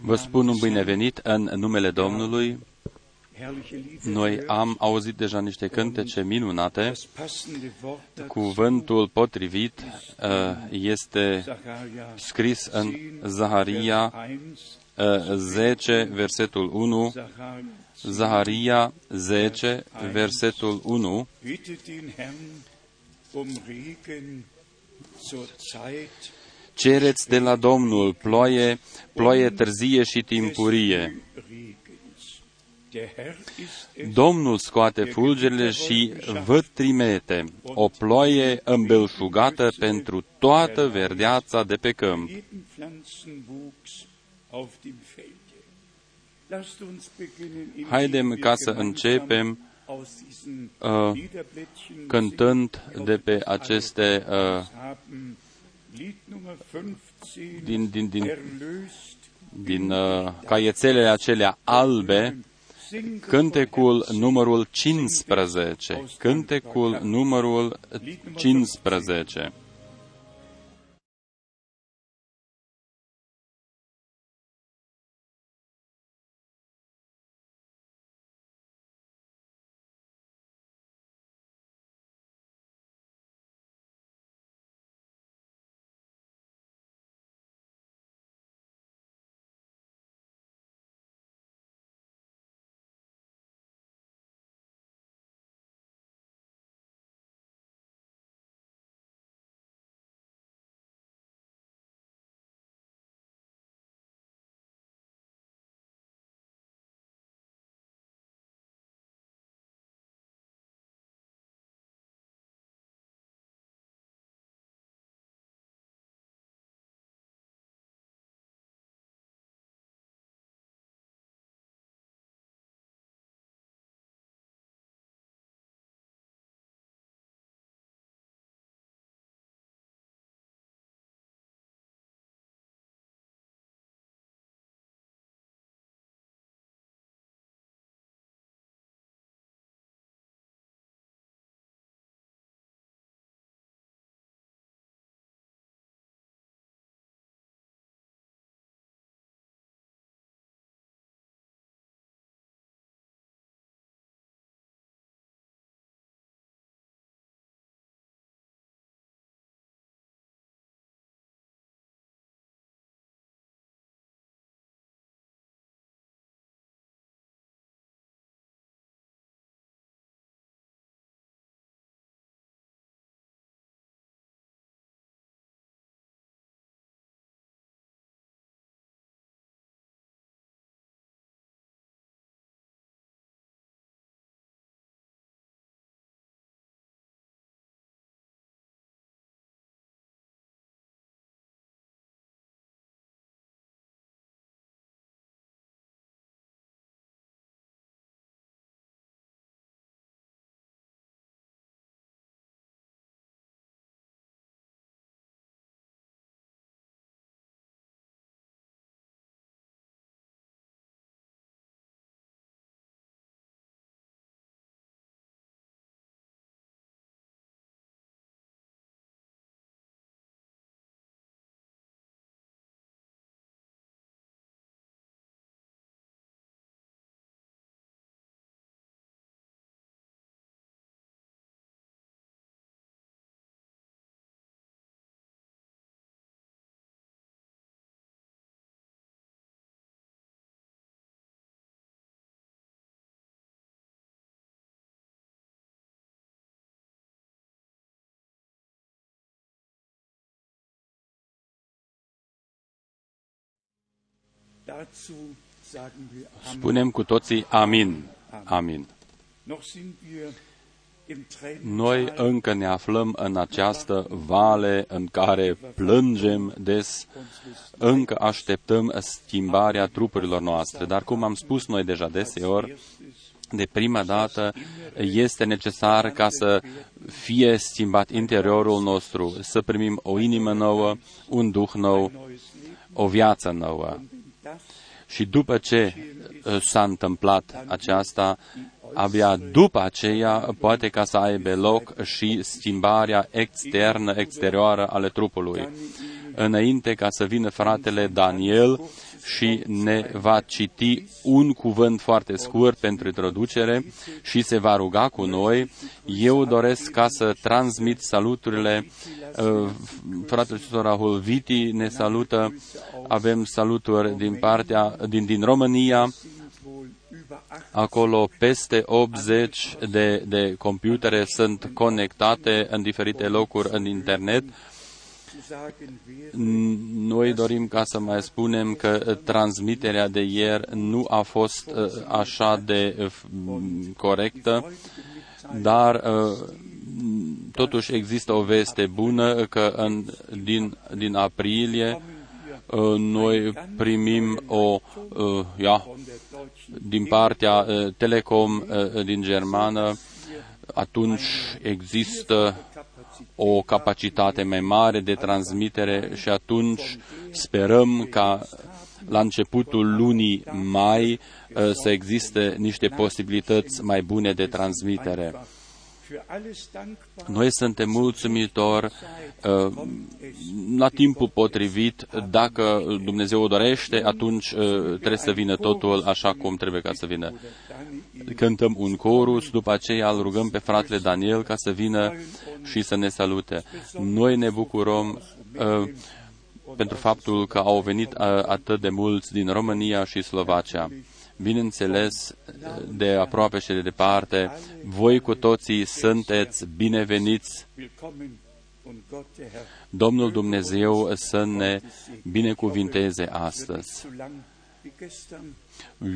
Vă spun un binevenit în numele Domnului. Noi am auzit deja niște cântece minunate. Cuvântul potrivit uh, este scris în Zaharia 10, versetul 1, Zaharia 10, versetul 1, Cereți de la Domnul ploaie, ploaie târzie și timpurie. Domnul scoate fulgerile și vă trimete o ploaie îmbelșugată pentru toată verdeața de pe câmp. Haidem ca să începem uh, cântând de pe aceste uh, din, din, din, din uh, caiețelele acelea albe, cântecul numărul 15. Cântecul numărul 15. Spunem cu toții amin. Amin. Noi încă ne aflăm în această vale în care plângem des, încă așteptăm schimbarea trupurilor noastre, dar cum am spus noi deja deseori, de prima dată este necesar ca să fie schimbat interiorul nostru, să primim o inimă nouă, un duh nou, o viață nouă. Și după ce uh, s-a întâmplat aceasta, abia după aceea poate ca să aibă loc și schimbarea externă, exterioară ale trupului. înainte ca să vină fratele Daniel și ne va citi un cuvânt foarte scurt pentru introducere și se va ruga cu noi. Eu doresc ca să transmit saluturile. Uh, fratele Rahul Viti ne salută. Avem saluturi din partea din, din România. Acolo peste 80 de, de computere sunt conectate în diferite locuri în internet noi dorim ca să mai spunem că transmiterea de ieri nu a fost uh, așa de uh, corectă, dar uh, totuși există o veste bună că în, din, din aprilie noi primim o, ia, din partea Telecom din Germană, atunci există o capacitate mai mare de transmitere și atunci sperăm ca la începutul lunii mai uh, să existe niște posibilități mai bune de transmitere. Noi suntem mulțumitori uh, la timpul potrivit. Dacă Dumnezeu o dorește, atunci uh, trebuie să vină totul așa cum trebuie ca să vină. Cântăm un corus, după aceea îl rugăm pe fratele Daniel ca să vină și să ne salute. Noi ne bucurăm uh, pentru faptul că au venit atât de mulți din România și Slovacia bineînțeles, de aproape și de departe, voi cu toții sunteți bineveniți. Domnul Dumnezeu să ne binecuvinteze astăzi.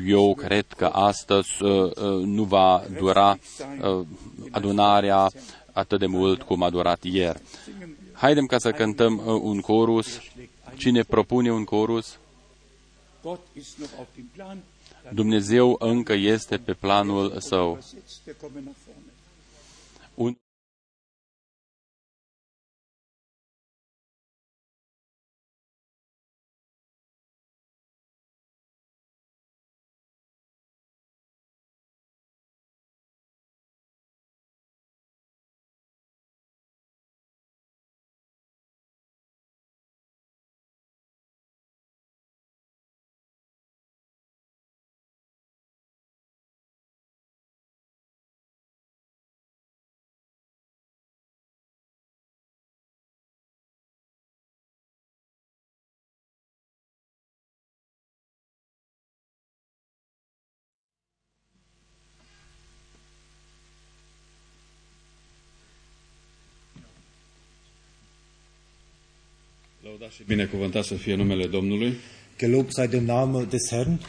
Eu cred că astăzi uh, uh, nu va dura uh, adunarea atât de mult cum a durat ieri. Haidem ca să cântăm un corus. Cine propune un corus? Dumnezeu încă este pe planul său. Lăudat și binecuvântat să fie numele Domnului. Gelobt sei der Name des Herrn.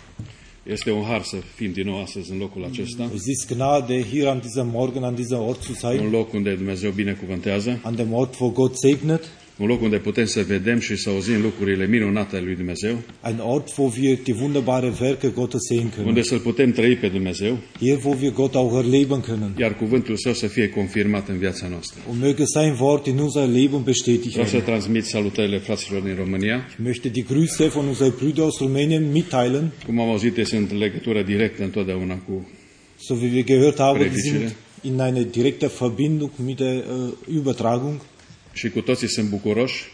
Este un har să fim din nou astăzi în locul acesta. Es ist Gnade, hier an diesem Morgen an diesem Ort zu sein. Un loc unde Dumnezeu binecuvântează. An dem Ort, wo Gott segnet. Un loc unde putem să vedem și să auzim lucrurile minunate ale lui Dumnezeu. Ein Ort, wo wir die wunderbare Werke Gottes sehen können. Unde să-L putem trăi pe Dumnezeu. Hier, wo wir Gott auch erleben können. Iar cuvântul Său să fie confirmat în viața noastră. Und möge sein Wort in unser Leben bestätigt Vreau să werden. transmit salutările fraților din România. Ich möchte die Grüße von unseren Brüdern aus Rumänien mitteilen. Cum am auzit, ei sunt în legătură directă întotdeauna cu So wie wir gehört haben, die Predigere. sind in einer direkten Verbindung mit der äh, Übertragung. Și cu toții sunt bucuroși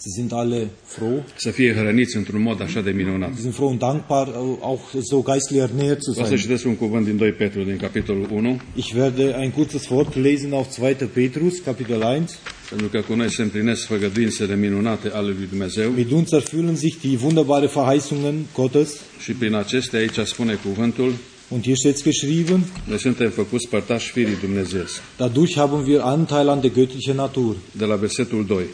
Sie sind alle froh. să fie hrăniți într-un mod așa de minunat. Sie sind froh und dankbar, äh, auch so geistlich ernährt zu Vreau să sein. citesc un cuvânt din 2 Petru, din capitolul 1, Ich werde ein kurzes Wort lesen auf 2. Petrus, Kapitel 1. pentru că cu noi se împlinesc făgăduințele minunate ale lui Dumnezeu Mit uns erfüllen sich die wunderbare Verheißungen Gottes. și prin acestea aici spune cuvântul, Und hier steht es geschrieben, noi suntem făcuți părtași firii Dumnezeiesc. dadurch haben wir Anteil an der göttlichen Natur. De la versetul 2.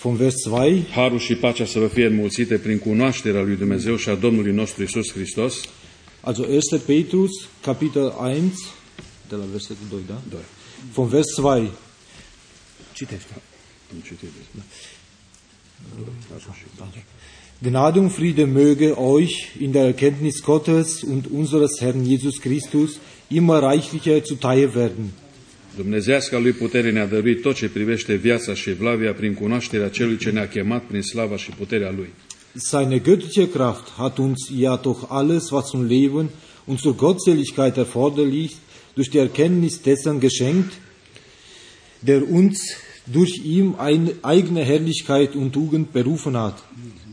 Vom Vers 2, Harul și pacea să vă fie înmulțite prin cunoașterea lui Dumnezeu și a Domnului nostru Isus Hristos. also 1. Petrus, Kapitel 1, de la versetul 2, da? 2. Vom Vers 2. Citește. Am citit. Gnade und Friede möge euch in der Erkenntnis Gottes und unseres Herrn Jesus Christus immer reichlicher zuteil werden. Dumnezeasca lui putere ne-a dăruit tot ce privește viața și evlavia prin cunoașterea celui ce ne-a chemat prin slava și puterea lui. Seine göttliche Kraft hat uns ja durch alles, was zum Leben und zur Gottseligkeit erforderlich, durch die Erkenntnis dessen geschenkt, der uns durch ihm eine eigene Herrlichkeit und Tugend berufen hat,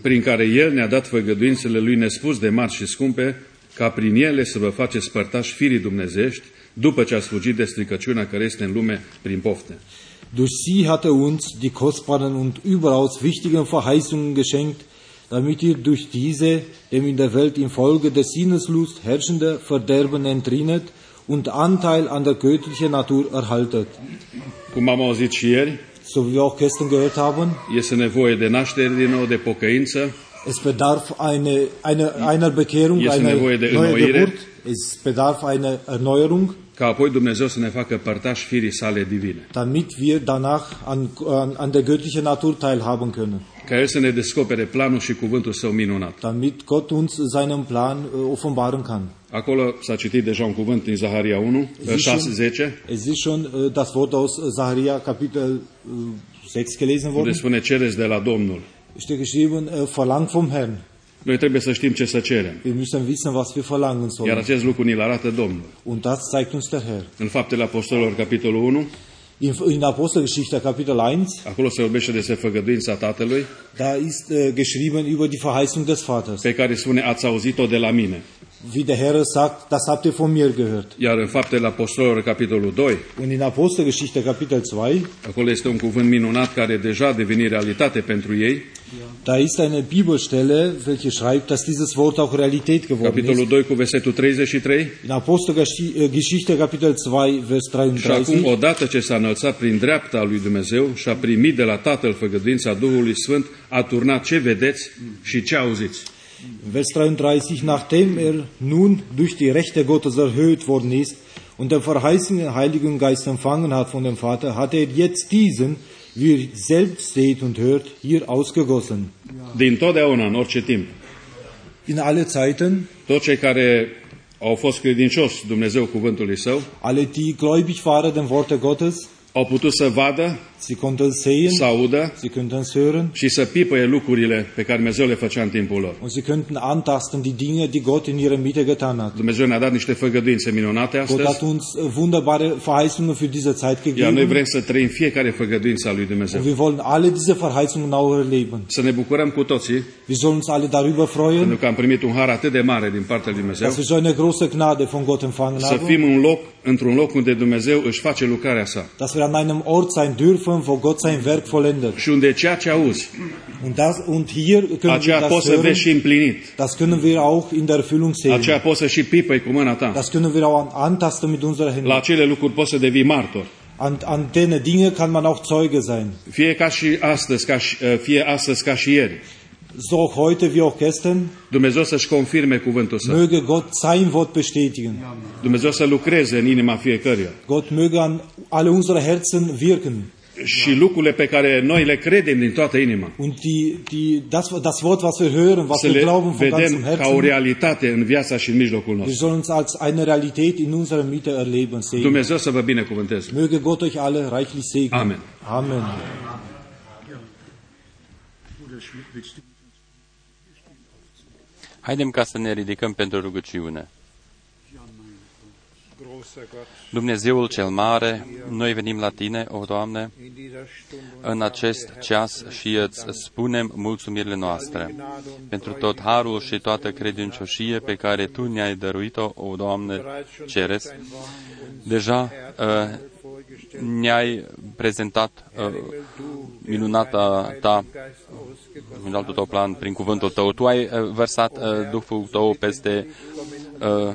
prin care El ne-a dat făgăduințele Lui nespus de mari și scumpe, ca prin ele să vă faceți părtași firii dumnezești, după ce ați fugit de stricăciunea care este în lume prin pofte. Durch sie hat er uns die kostbaren und überaus wichtigen Verheißungen geschenkt, damit ihr durch diese dem in der Welt infolge der Sinneslust herrschende Verderben entrinnet und Anteil an der göttlichen Natur erhaltet. Cum am auzit și ieri, So wie wir auch gestern gehört haben, este nevoie de naștere din nou, de pocăință, es bedarf eine, eine, einer Bekehrung, Este einer nevoie de înnoire. Geburt. Es bedarf einer Erneuerung, ca apoi Dumnezeu să ne facă părtași firii sale divine. damit wir danach an, an, an der göttlichen Natur teilhaben können. Ca El să ne descopere planul și cuvântul Său minunat. Damit Gott uns seinen Plan äh, offenbaren kann. Acolo s-a citit deja un cuvânt din Zaharia 1, Zici 6, un- 10, Es ist schon äh, das Wort aus äh, Zacharia Kapitel äh, 6 gelesen unde worden. spune cereți de la Domnul. Steht geschrieben, äh, verlangt vom Herrn. Noi trebuie să știm ce să cerem. Wir müssen wissen, was wir verlangen Iar sollen. acest lucru ni-l arată Domnul. Und das zeigt uns der Herr. În Faptele Apostolilor, capitolul 1, In, in Apostelgeschichte Kapitel 1, acolo se vorbește despre făgăduința Tatălui, da ist äh, geschrieben über die Verheißung des Vaters. pe care spune, ați auzit-o de la mine. Wie der Herr sagt, das habt ihr von mir gehört. Iar în Faptele Apostolilor, capitolul 2, Und in Apostelgeschichte Kapitel 2, acolo este un cuvânt minunat care deja a devenit realitate pentru ei. da ist eine Bibelstelle, welche schreibt, dass dieses Wort auch Realität geworden Capitolul ist. 2 cu versetul 33. In Apostelgeschichte Kapitel 2, Vers Și acum, 33. odată ce s-a înălțat prin dreapta lui Dumnezeu și a primit de la Tatăl făgăduința Duhului Sfânt, a turnat ce vedeți și ce auziți. Vers 33, nachdem er nun durch die Rechte Gottes erhöht worden ist und den verheißenen Heiligen Geist empfangen hat von dem Vater, hat er jetzt diesen, wie ihr selbst seht und hört, hier ausgegossen. Din totdeauna, în orice timp, In alle Zeiten, toți cei care au fost credincios Dumnezeu cuvântului Său, alle die gläubig waren dem Worte Gottes, au putut să vadă, sie konnten es sehen, să audă sie könnten es hören și să pipăie lucrurile pe care Dumnezeu le făcea în timpul lor. und sie könnten antasten die Dinge, die Gott in ihrer Mitte getan hat. Dumnezeu ne-a dat niște făgăduințe minunate Gott astăzi, hat uns äh, wunderbare Verheißungen für diese Zeit iar noi gegeben vrem să trăim fiecare făgăduință a lui Dumnezeu. und wir wollen alle diese Verheißungen auch erleben. Să ne bucurăm cu toții, Wir sollen uns alle darüber freuen, pentru că am primit un har atât de mare din partea lui Dumnezeu, dass wir so eine große Gnade von Gott empfangen să haben, fim un loc, într-un loc unde Dumnezeu își face lucrarea sa. dass wir an einem Ort sein dürfen, wo Gott sein Werk vollendet. Și unde ceea ce auzi, Und, das, und hier können wir aceea das poți să hören, vezi și împlinit. das können wir auch in der Erfüllung sehen. Aceea poți să și pipăi cu mâna ta. Das können wir auch antasten mit unserer La Hände. acele lucruri poți să devii martor. An, an denen Dinge kann man auch Zeuge sein. Fie ca și astăzi, ca și, fie astăzi ca și ieri. So auch heute wie auch gestern. Dumnezeu să-și confirme cuvântul său. Möge Gott sein Wort bestätigen. Dumnezeu să lucreze în inima fiecăruia. Gott möge an alle unsere Herzen wirken. Și lucrurile pe care noi le credem din toată inima, Und die, die, das, das Wort, was wir hören, was să wir le glauben von ganzem vedem ca o Herzen, realitate în viața și în mijlocul wir nostru. sollen uns als eine Realität in unserer Mitte erleben sehen. Dumnezeu să vă binecuvânteze. Möge Gott euch alle reichlich segnen. Amen. Amen. Haidem ca să ne ridicăm pentru rugăciune. Dumnezeul cel mare, noi venim la Tine, o Doamne, în acest ceas și îți spunem mulțumirile noastre pentru tot harul și toată credincioșie pe care Tu ne-ai dăruit-o, o Doamne Ceres. Deja uh, ne-ai prezentat uh, minunata Ta în altul tău plan, prin cuvântul tău. Tu ai uh, vărsat uh, Duhul tău peste uh,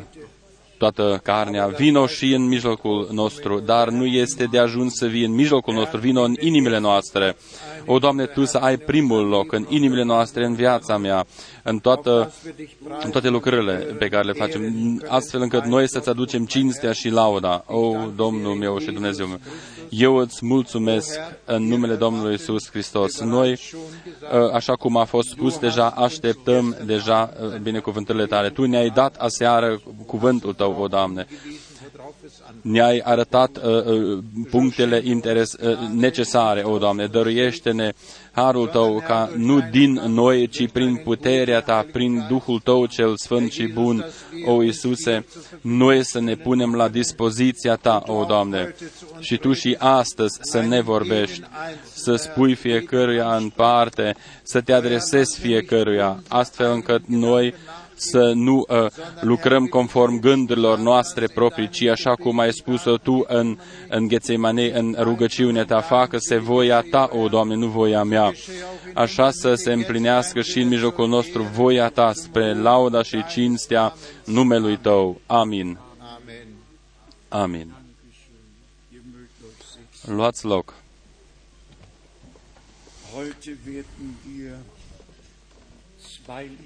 toată carnea. Vino și în mijlocul nostru, dar nu este de ajuns să vii în mijlocul nostru, vino în inimile noastre. O, Doamne, Tu să ai primul loc în inimile noastre, în viața mea, în, toată, în toate lucrările pe care le facem, astfel încât noi să-ți aducem cinstea și lauda. O, Domnul meu și Dumnezeu meu, eu îți mulțumesc în numele Domnului Isus Hristos. Noi, așa cum a fost spus deja, așteptăm deja binecuvântările tale. Tu ne-ai dat aseară cuvântul tău, o Doamne. Ne-ai arătat uh, uh, punctele interes, uh, necesare, o Doamne. Dăruiește-ne harul Tău ca nu din noi, ci prin puterea Ta, prin Duhul Tău cel Sfânt și Bun, o Iisuse, noi să ne punem la dispoziția Ta, o Doamne. și Tu și astăzi să ne vorbești, să spui fiecăruia în parte, să te adresezi fiecăruia, astfel încât noi să nu uh, lucrăm conform gândurilor noastre proprii, ci așa cum ai spus-o Tu în, în Ghețemane, în rugăciunea Ta, facă-se voia Ta, o Doamne, nu voia mea. Așa să se împlinească și în mijlocul nostru voia Ta spre lauda și cinstea numelui Tău. Amin. Amin. Luați loc. Heute werden wir zwei Lieder hören.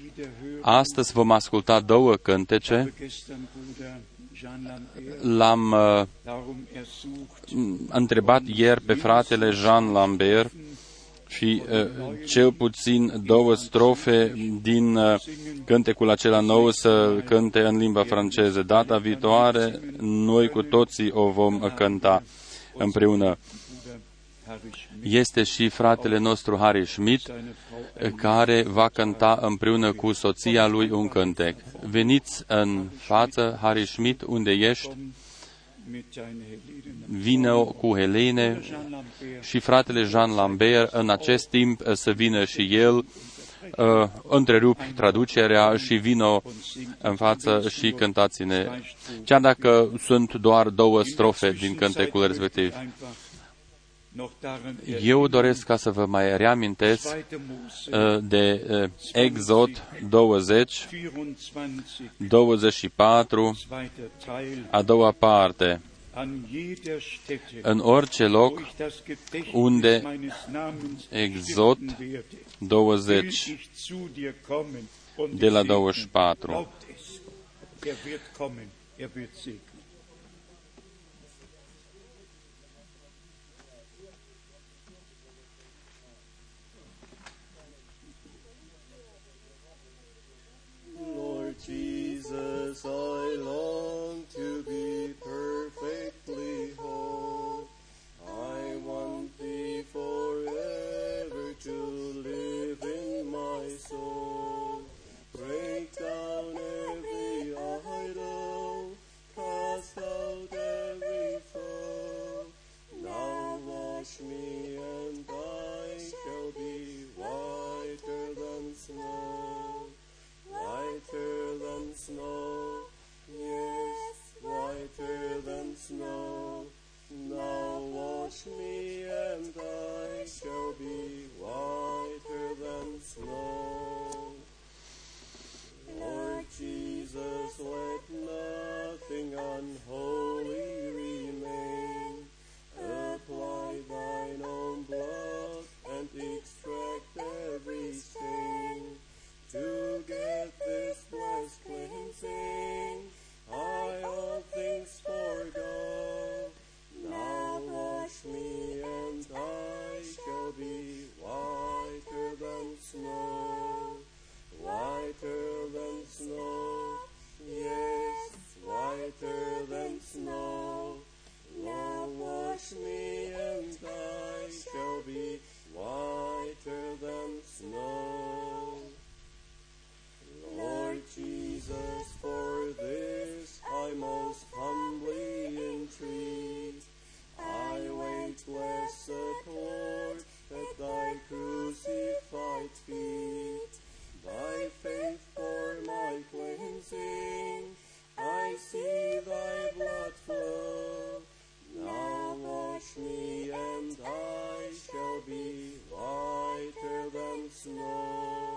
Astăzi vom asculta două cântece. habe gestern Bruder Jean Lambert L-am uh, darum ersucht, întrebat ieri pe fratele Jean Lambert și uh, cel puțin două strofe din uh, cântecul acela nou să cânte în limba franceză. Data viitoare, noi cu toții o vom cânta împreună. Bruder Harry Schmidt, Este și fratele nostru Harry Schmidt, seine Frau care va cânta împreună cu soția lui un cântec. Veniți în față, Harry Schmidt, unde ești, mit seiner Helene. vină cu Helene Jean Lambert și fratele Jean Lambert în acest timp să vină și el, uh, întrerupi traducerea și vină în față și cântați-ne. Chiar dacă sunt doar două strofe din cântecul respectiv. Einfach noch daran Eu doresc ca să vă mai reamintesc Zweite Mose uh, de uh, Exod 20, 24, 24, zweiter Teil, a doua parte. an jeder Stätte, În orice wo loc, ich das Gedächtnis unde meines Namens Exod stiften werde, will 20, ich zu dir kommen und de la dich segnen. 24. as I long to be perfectly whole. I want thee forever to live in my soul. Break down every idol, cast out every foe. Now wash me and I shall be whiter than snow snow. Yes, whiter than snow. Now wash me and I shall be whiter than snow. Lord Jesus, let nothing unholy remain. Apply thine own blood and extract every to get this blessed cleansing. I all things forego. Now wash me and I shall be whiter than snow, whiter than snow, yes, whiter than snow. Now wash me and I shall be whiter than snow. Jesus, for this I most humbly entreat. I wait blessed Lord at thy crucified feet. Thy faith for my cleansing, I see thy blood flow. Now wash me and I shall be whiter than snow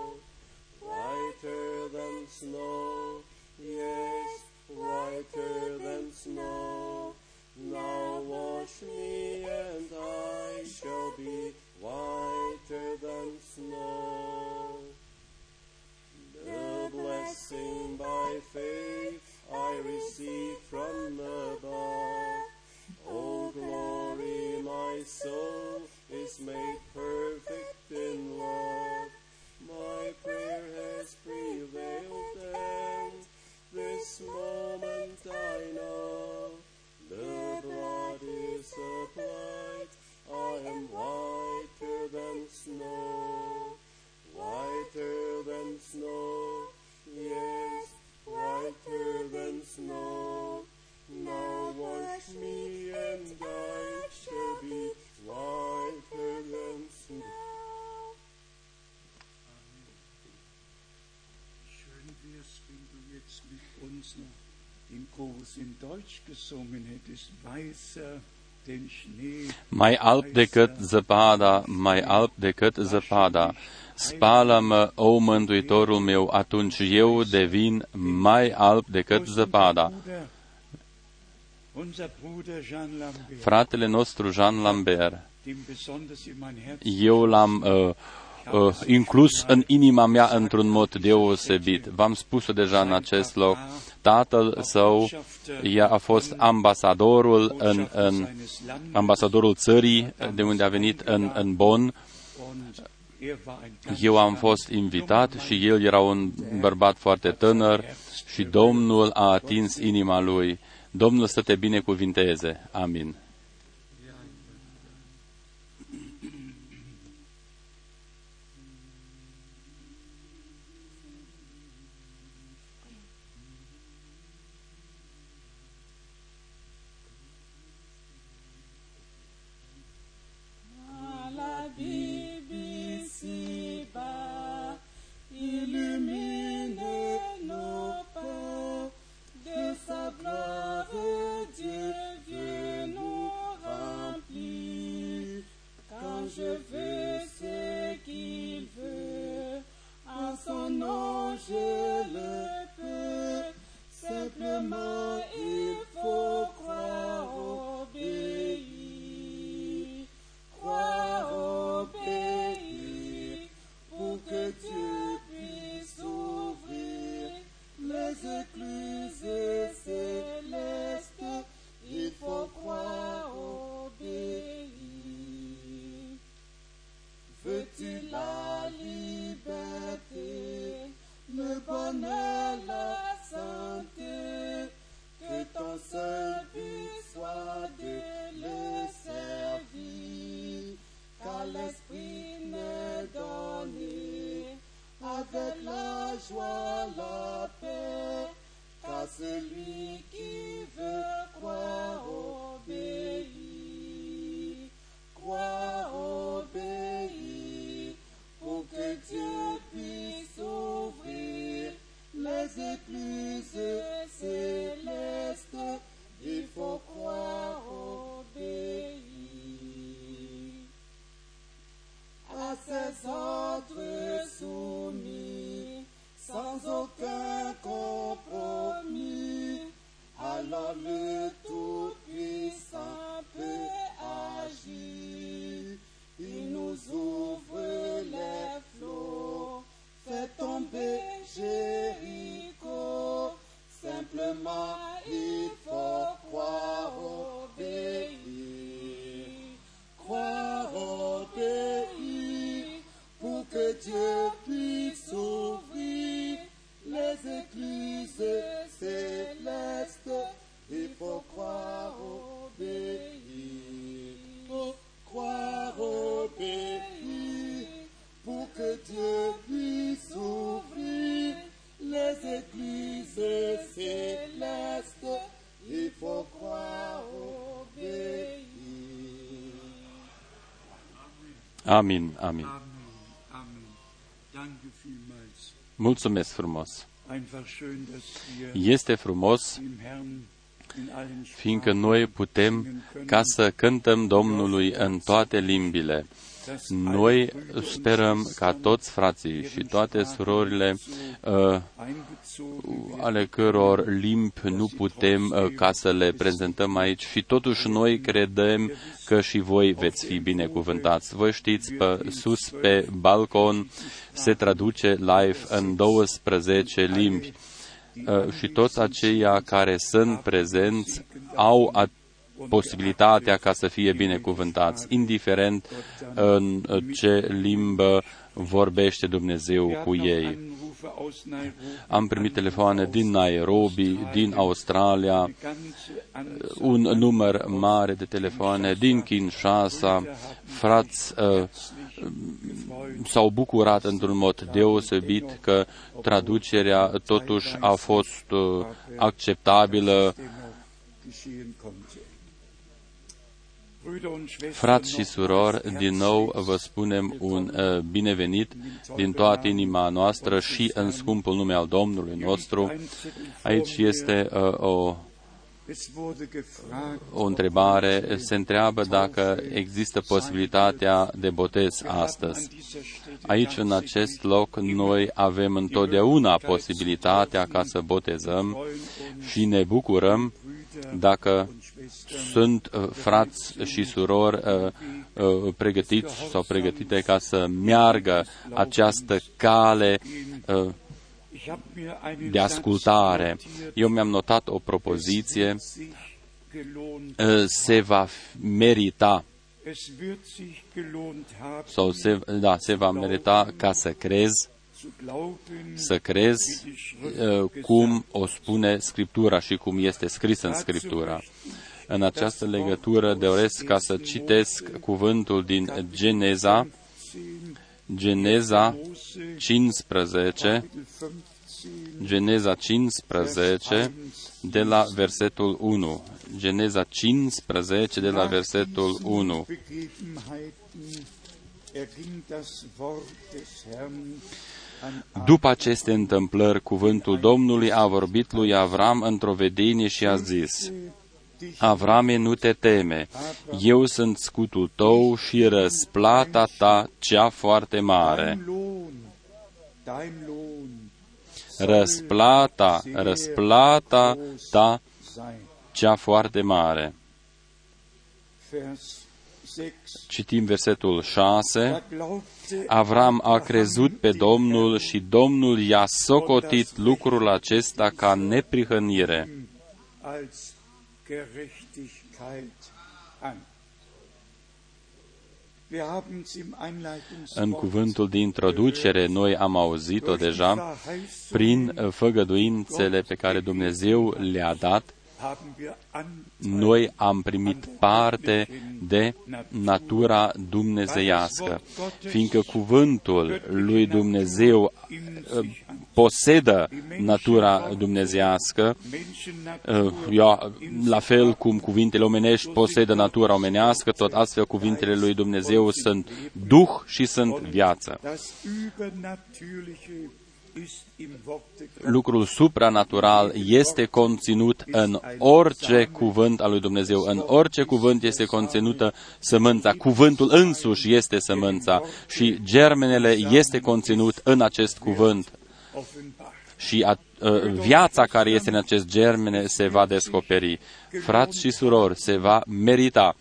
whiter than snow, yes, whiter than snow. Now wash me and I shall be whiter than snow. The blessing by faith I receive from above. O glory, my soul is made perfect in love prayer has prevailed, and this moment I know the blood is applied. I am whiter than snow, whiter than snow, yes, whiter than snow. Now wash me and I shall be whiter than snow. Mai alb decât zăpada, mai alb decât zăpada. Spală-mă, o Mântuitorul meu, atunci eu devin mai alb decât zăpada. Bruder, unser Bruder Jean Lambert, Fratele nostru Jean Lambert, dem besonders in mein Herz eu l-am uh, uh, inclus în inima mea într-un mod deosebit. V-am spus-o deja în acest loc. Tatăl său ea a fost ambasadorul în, în seines Landes ambasadorul țării de unde a venit în, în Bonn. und er war ein ganz Eu am fost invitat și el era un bărbat foarte tânăr și Domnul a atins inima lui. Domnul să te binecuvinteze. Amin. Amin, amin. Amen. Amen. Danke vielmals. Mulțumesc frumos. Einfach schön, dass wir Este frumos dem Herrn in allen fiindcă Sprachen noi putem ca să cântăm Domnului în toate limbile. Dass Noi alle Brüder und sperăm ca Schwestern, toți frații și toate surorile uh, einbezogen ale căror limbi nu putem uh, ca să le prezentăm aici și totuși noi credem că și voi veți fi binecuvântați. Voi știți, pe sus pe balcon se traduce live în 12 limbi Uh, și toți aceia care sunt prezenți au a- posibilitatea ca să fie binecuvântați, indiferent în ce limbă vorbește Dumnezeu cu ei. Am primit telefoane din Nairobi, din Australia, un număr mare de telefoane din Kinshasa. Frați uh, s-au bucurat într-un mod deosebit că traducerea totuși a fost uh, acceptabilă. Frați și surori, din nou vă spunem un uh, binevenit din toată inima noastră și în scumpul nume al Domnului nostru. Aici este uh, o o întrebare, se întreabă dacă există posibilitatea de botez astăzi. Aici, în acest loc, noi avem întotdeauna posibilitatea ca să botezăm și ne bucurăm dacă sunt uh, frați și surori uh, uh, pregătiți sau pregătite ca să meargă această cale de ascultare. Eu mi-am notat o propoziție, se va merita sau se, da, se va merita ca să crezi, să crezi cum o spune Scriptura și cum este scris în Scriptura. În această legătură doresc ca să citesc cuvântul din Geneza, Geneza 15, Geneza 15, de la versetul 1. Geneza 15, de la versetul 1. După aceste întâmplări, cuvântul Domnului a vorbit lui Avram într-o vedenie și a zis, Avrame, nu te teme, eu sunt scutul tău și răsplata ta cea foarte mare. Răsplata, răsplata ta cea foarte mare. Citim versetul 6. Avram a crezut pe Domnul și Domnul i-a socotit lucrul acesta ca neprihănire. În cuvântul de introducere, noi am auzit-o deja prin făgăduințele pe care Dumnezeu le-a dat noi am primit parte de natura dumnezeiască, fiindcă cuvântul lui Dumnezeu uh, posedă natura dumnezeiască, uh, la fel cum cuvintele omenești posedă natura omenească, tot astfel cuvintele lui Dumnezeu sunt duh și sunt viață lucrul supranatural este conținut în orice cuvânt al lui Dumnezeu. În orice cuvânt este conținută sămânța. Cuvântul însuși este sămânța și germenele este conținut în acest cuvânt. Și a, a, viața care este în acest germene se va descoperi. Frați și surori, se va merita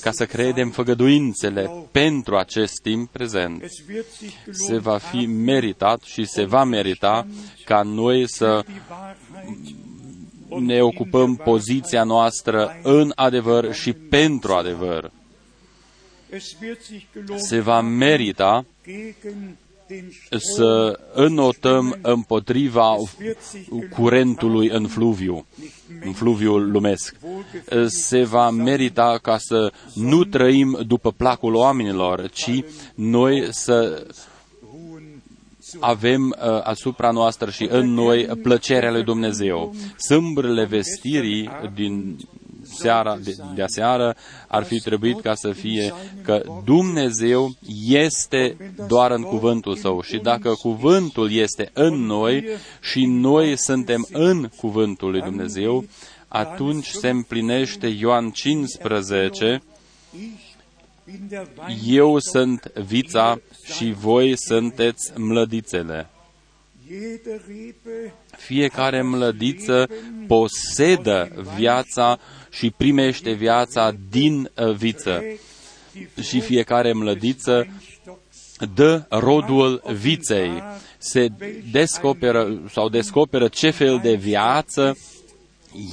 ca să credem făgăduințele pentru acest timp prezent. Se va fi meritat și se va merita ca noi să ne ocupăm poziția noastră în adevăr și pentru adevăr. Se va merita să înotăm împotriva curentului în fluviu, în fluviul lumesc. Se va merita ca să nu trăim după placul oamenilor, ci noi să avem uh, asupra noastră și în noi plăcerea lui Dumnezeu. Sâmbrele vestirii din seara, de, de aseară ar fi trebuit ca să fie că Dumnezeu este doar în cuvântul Său și dacă cuvântul este în noi și noi suntem în cuvântul lui Dumnezeu, atunci se împlinește Ioan 15, eu sunt vița și voi sunteți mlădițele. Fiecare mlădiță posedă viața și primește viața din uh, viță. Și fiecare mlădiță dă rodul viței. Se descoperă sau descoperă ce fel de viață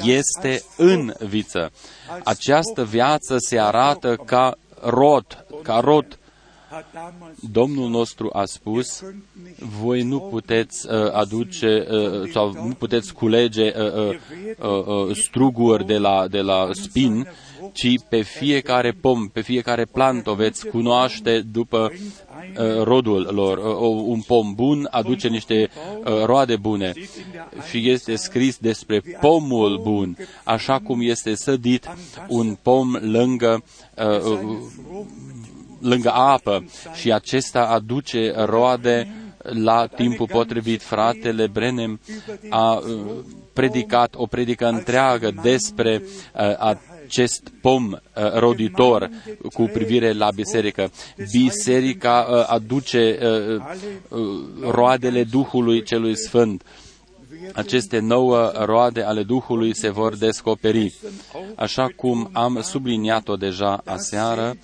este în viță. Această viață se arată ca rod, ca rod Domnul nostru a spus, voi nu puteți uh, aduce uh, sau nu puteți culege uh, uh, uh, uh, struguri de la, de la spin, ci pe fiecare pom, pe fiecare plant o veți cunoaște după uh, rodul lor. Uh, un pom bun aduce niște uh, roade bune și este scris despre pomul bun, așa cum este sădit un pom lângă uh, lângă apă și acesta aduce roade la timpul potrivit. Fratele Brenem a predicat o predică întreagă despre acest pom roditor cu privire la biserică. Biserica aduce roadele Duhului celui Sfânt aceste nouă roade ale Duhului se vor descoperi. Așa cum am subliniat-o deja aseară,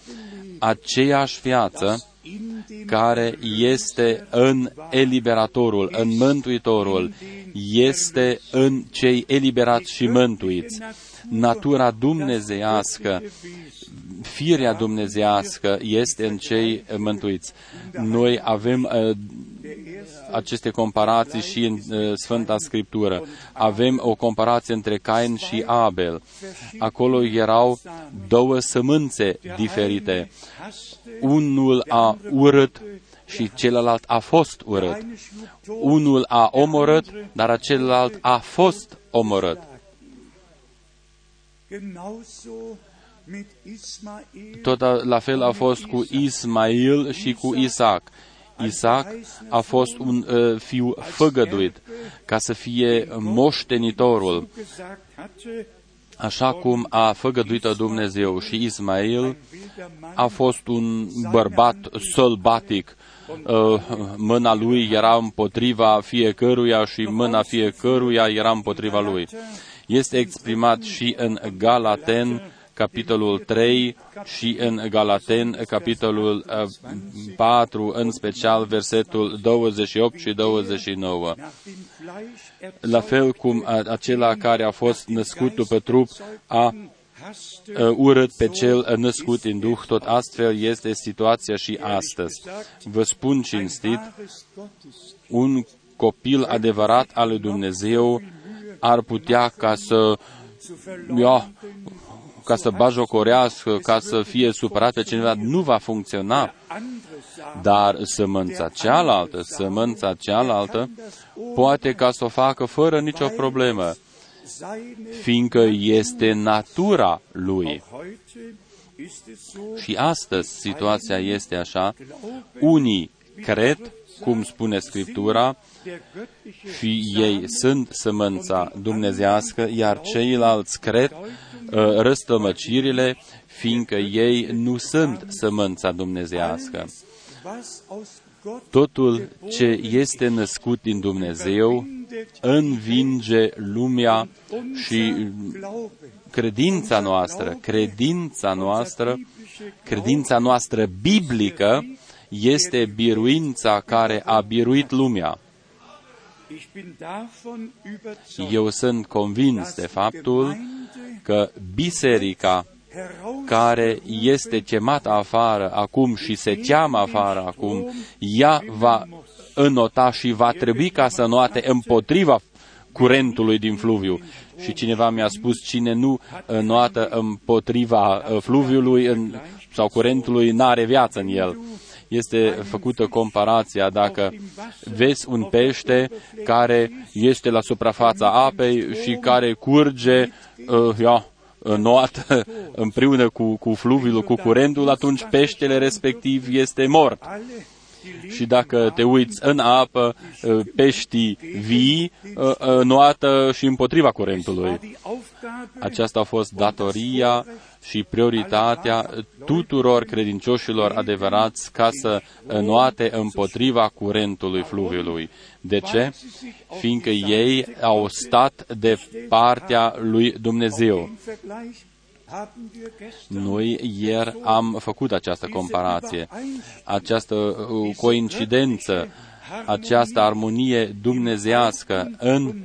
aceeași viață care este în eliberatorul, în mântuitorul, este în cei eliberați și mântuiți. Natura dumnezeiască, firea dumnezeiască este în cei mântuiți. Noi avem uh, aceste comparații și în uh, Sfânta Scriptură. Avem o comparație între Cain și Abel. Acolo erau două sămânțe diferite. Unul a urât și celălalt a fost urât. Unul a omorât, dar celălalt a fost omorât. Tot la fel a fost cu Ismail și cu Isaac. Isaac a fost un uh, fiu făgăduit ca să fie moștenitorul, așa cum a făgăduit Dumnezeu și Ismail a fost un bărbat sălbatic. Uh, mâna lui era împotriva fiecăruia și mâna fiecăruia era împotriva lui. Este exprimat și în Galaten capitolul 3 și în Galaten, capitolul 4, uh, în special versetul 28 și 29. La fel cum acela care a fost născut după trup a uh, urât pe cel născut în Duh, tot astfel este situația și astăzi. Vă spun cinstit, un copil adevărat al lui Dumnezeu ar putea ca să ia, ca să bajocorească, ca să fie supărat pe cineva, nu va funcționa. Dar sămânța cealaltă, sămânța cealaltă, poate ca să o facă fără nicio problemă, fiindcă este natura lui. Și astăzi situația este așa, unii cred, cum spune Scriptura, și ei sunt sămânța dumnezească, iar ceilalți cred Uh, răstămăcirile, fiindcă ei nu sunt sămânța dumnezească. Totul ce este născut din Dumnezeu învinge lumea și credința noastră, credința noastră, credința noastră biblică este biruința care a biruit lumea. Eu sunt convins de faptul că biserica care este chemată afară acum și se cheamă afară acum, ea va înota și va trebui ca să noate împotriva curentului din fluviu. Și cineva mi-a spus, cine nu noată împotriva uh, fluviului în, sau curentului, n-are viață în el este făcută comparația dacă vezi un pește care este la suprafața apei și care curge, uh, ia, noată împreună cu, cu fluviul, cu curentul, atunci peștele respectiv este mort. Și dacă te uiți în apă, uh, peștii vii uh, uh, noată și împotriva curentului. Aceasta a fost datoria și prioritatea tuturor credincioșilor adevărați ca să înoate împotriva curentului fluviului. De ce? Fiindcă ei au stat de partea lui Dumnezeu. Noi ieri am făcut această comparație, această uh, coincidență, această armonie dumnezească în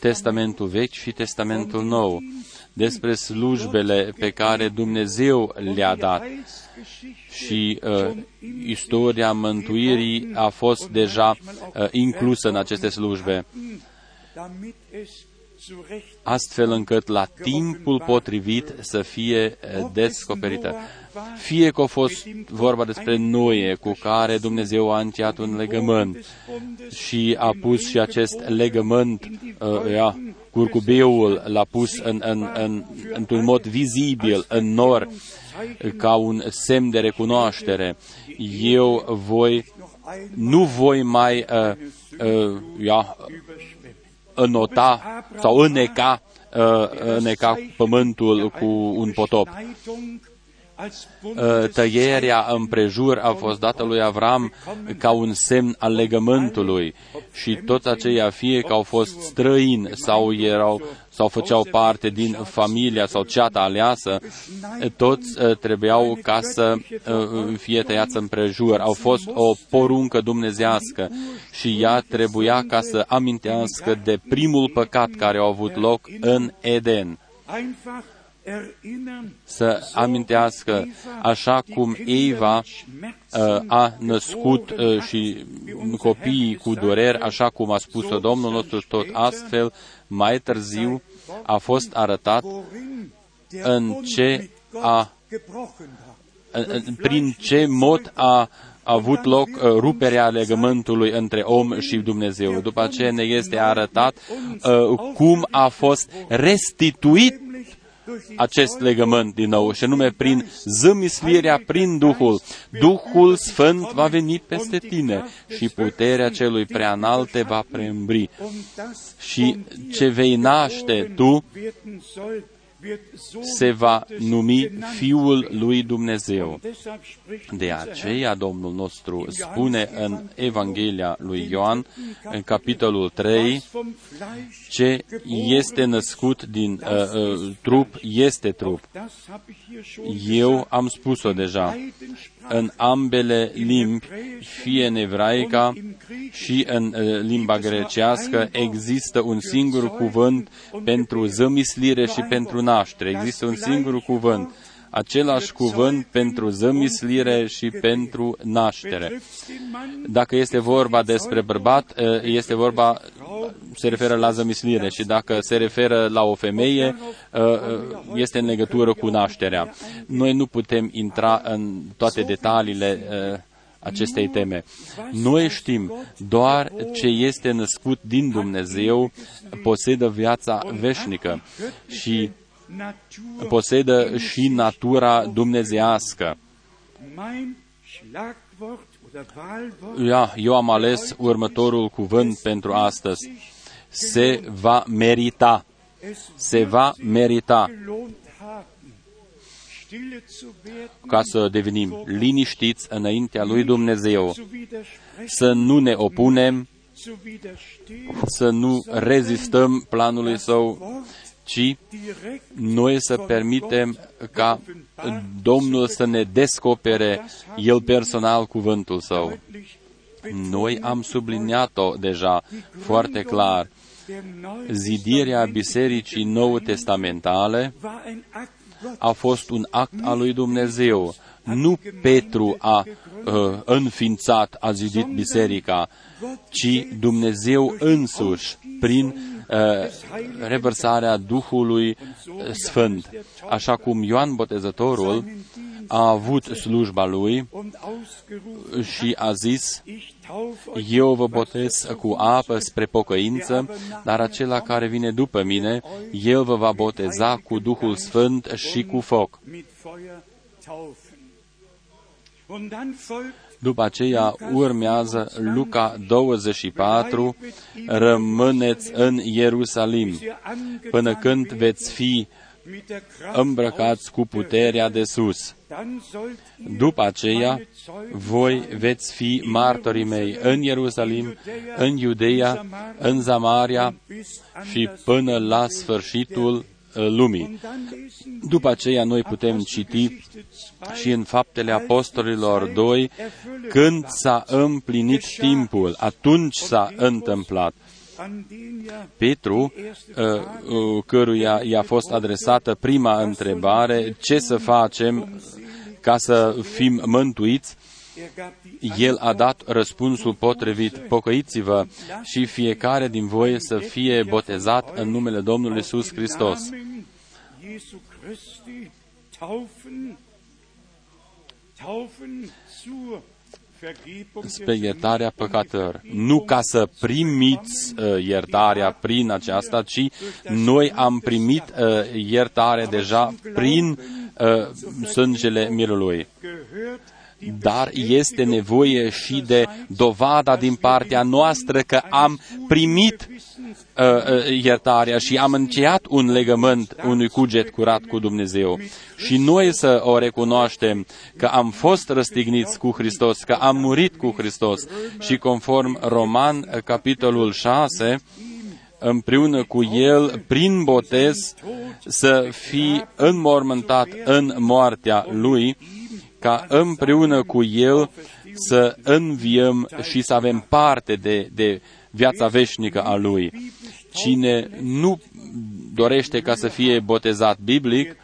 Testamentul Vechi și Testamentul Nou despre slujbele pe care Dumnezeu le-a dat. Și uh, istoria mântuirii a fost deja uh, inclusă în aceste slujbe astfel încât la timpul potrivit să fie eh, descoperită. Fie că a fost vorba despre Noe, cu care Dumnezeu a încheiat un legământ și a pus și acest legământ, uh, ia, curcubeul l-a pus în, în, în, într-un mod vizibil în nor, ca un semn de recunoaștere. Eu voi, nu voi mai uh, uh, ia, înota sau îneca, uh, îneca pământul cu un potop. Uh, tăierea împrejur a fost dată lui Avram ca un semn al legământului și toți aceia, fie că au fost străini sau erau sau făceau parte din familia sau ceata aleasă, toți uh, trebuiau ca să uh, fie tăiați împrejur. Au fost o poruncă dumnezească și ea trebuia ca să amintească de primul păcat care a avut loc în Eden să amintească așa cum Eva uh, a născut uh, și copiii cu dureri, așa cum a spus-o Domnul nostru, tot astfel, mai târziu a fost arătat în ce a, prin ce mod a avut loc uh, ruperea legământului între om și Dumnezeu. După aceea ne este arătat uh, cum a fost restituit acest legământ din nou, și anume prin zămislirea prin Duhul. Duhul Sfânt va veni peste tine și puterea celui preanalt te va preîmbri. Și ce vei naște tu se va numi Fiul lui Dumnezeu. De aceea Domnul nostru spune în Evanghelia lui Ioan, în capitolul 3, ce este născut din uh, uh, trup, este trup. Eu am spus-o deja. În ambele limbi, fie în evraica și în uh, limba grecească, există un singur cuvânt pentru zămislire și pentru naștere. Există un singur cuvânt același cuvânt pentru zămislire și pentru naștere. Dacă este vorba despre bărbat, este vorba, se referă la zămislire și dacă se referă la o femeie, este în legătură cu nașterea. Noi nu putem intra în toate detaliile acestei teme. Noi știm doar ce este născut din Dumnezeu posedă viața veșnică și posedă și natura dumnezească. Ia, eu am ales următorul cuvânt pentru astăzi. Se va merita. Se va merita. ca să devenim liniștiți înaintea lui Dumnezeu, să nu ne opunem, să nu rezistăm planului său, ci noi să permitem ca Domnul să ne descopere El personal cuvântul Său. Noi am subliniat-o deja foarte clar. Zidirea Bisericii Nou Testamentale a fost un act al lui Dumnezeu. Nu Petru a uh, înființat, a zidit biserica, ci Dumnezeu însuși, prin Uh, revărsarea Duhului uh, Sfânt. Așa cum Ioan Botezătorul a avut slujba lui și a zis, eu vă botez cu apă spre pocăință, dar acela care vine după mine, el vă va boteza cu Duhul Sfânt și cu foc. După aceea urmează Luca 24, rămâneți în Ierusalim până când veți fi îmbrăcați cu puterea de sus. După aceea, voi veți fi martorii mei în Ierusalim, în Iudeia, în Zamaria și până la sfârșitul lumii. După aceea noi putem citi și în faptele apostolilor 2, când s-a împlinit timpul, atunci s-a întâmplat. Petru, uh, uh, căruia i-a fost adresată prima întrebare, ce să facem ca să fim mântuiți, Er gab die El a dat răspunsul potrivit, pocăiți-vă și fiecare din voi să fie botezat în numele Domnului Isus Hristos. Namen Jesu Christi taufen, taufen zur Vergebung spre der iertarea păcatelor. Nu ca să primiți uh, iertarea prin aceasta, ci noi am primit uh, iertare deja prin uh, sângele mirului. Gehört Dar este nevoie și de dovada din partea noastră că am primit uh, uh, iertarea și am încheiat un legământ, unui cuget curat cu Dumnezeu. Și noi să o recunoaștem că am fost răstigniți cu Hristos, că am murit cu Hristos și conform Roman, uh, capitolul 6, împreună cu El, prin botez, să fii înmormântat în moartea Lui, ca împreună cu El să înviem și să avem parte de, de viața veșnică a Lui. Cine nu dorește ca să fie botezat biblic,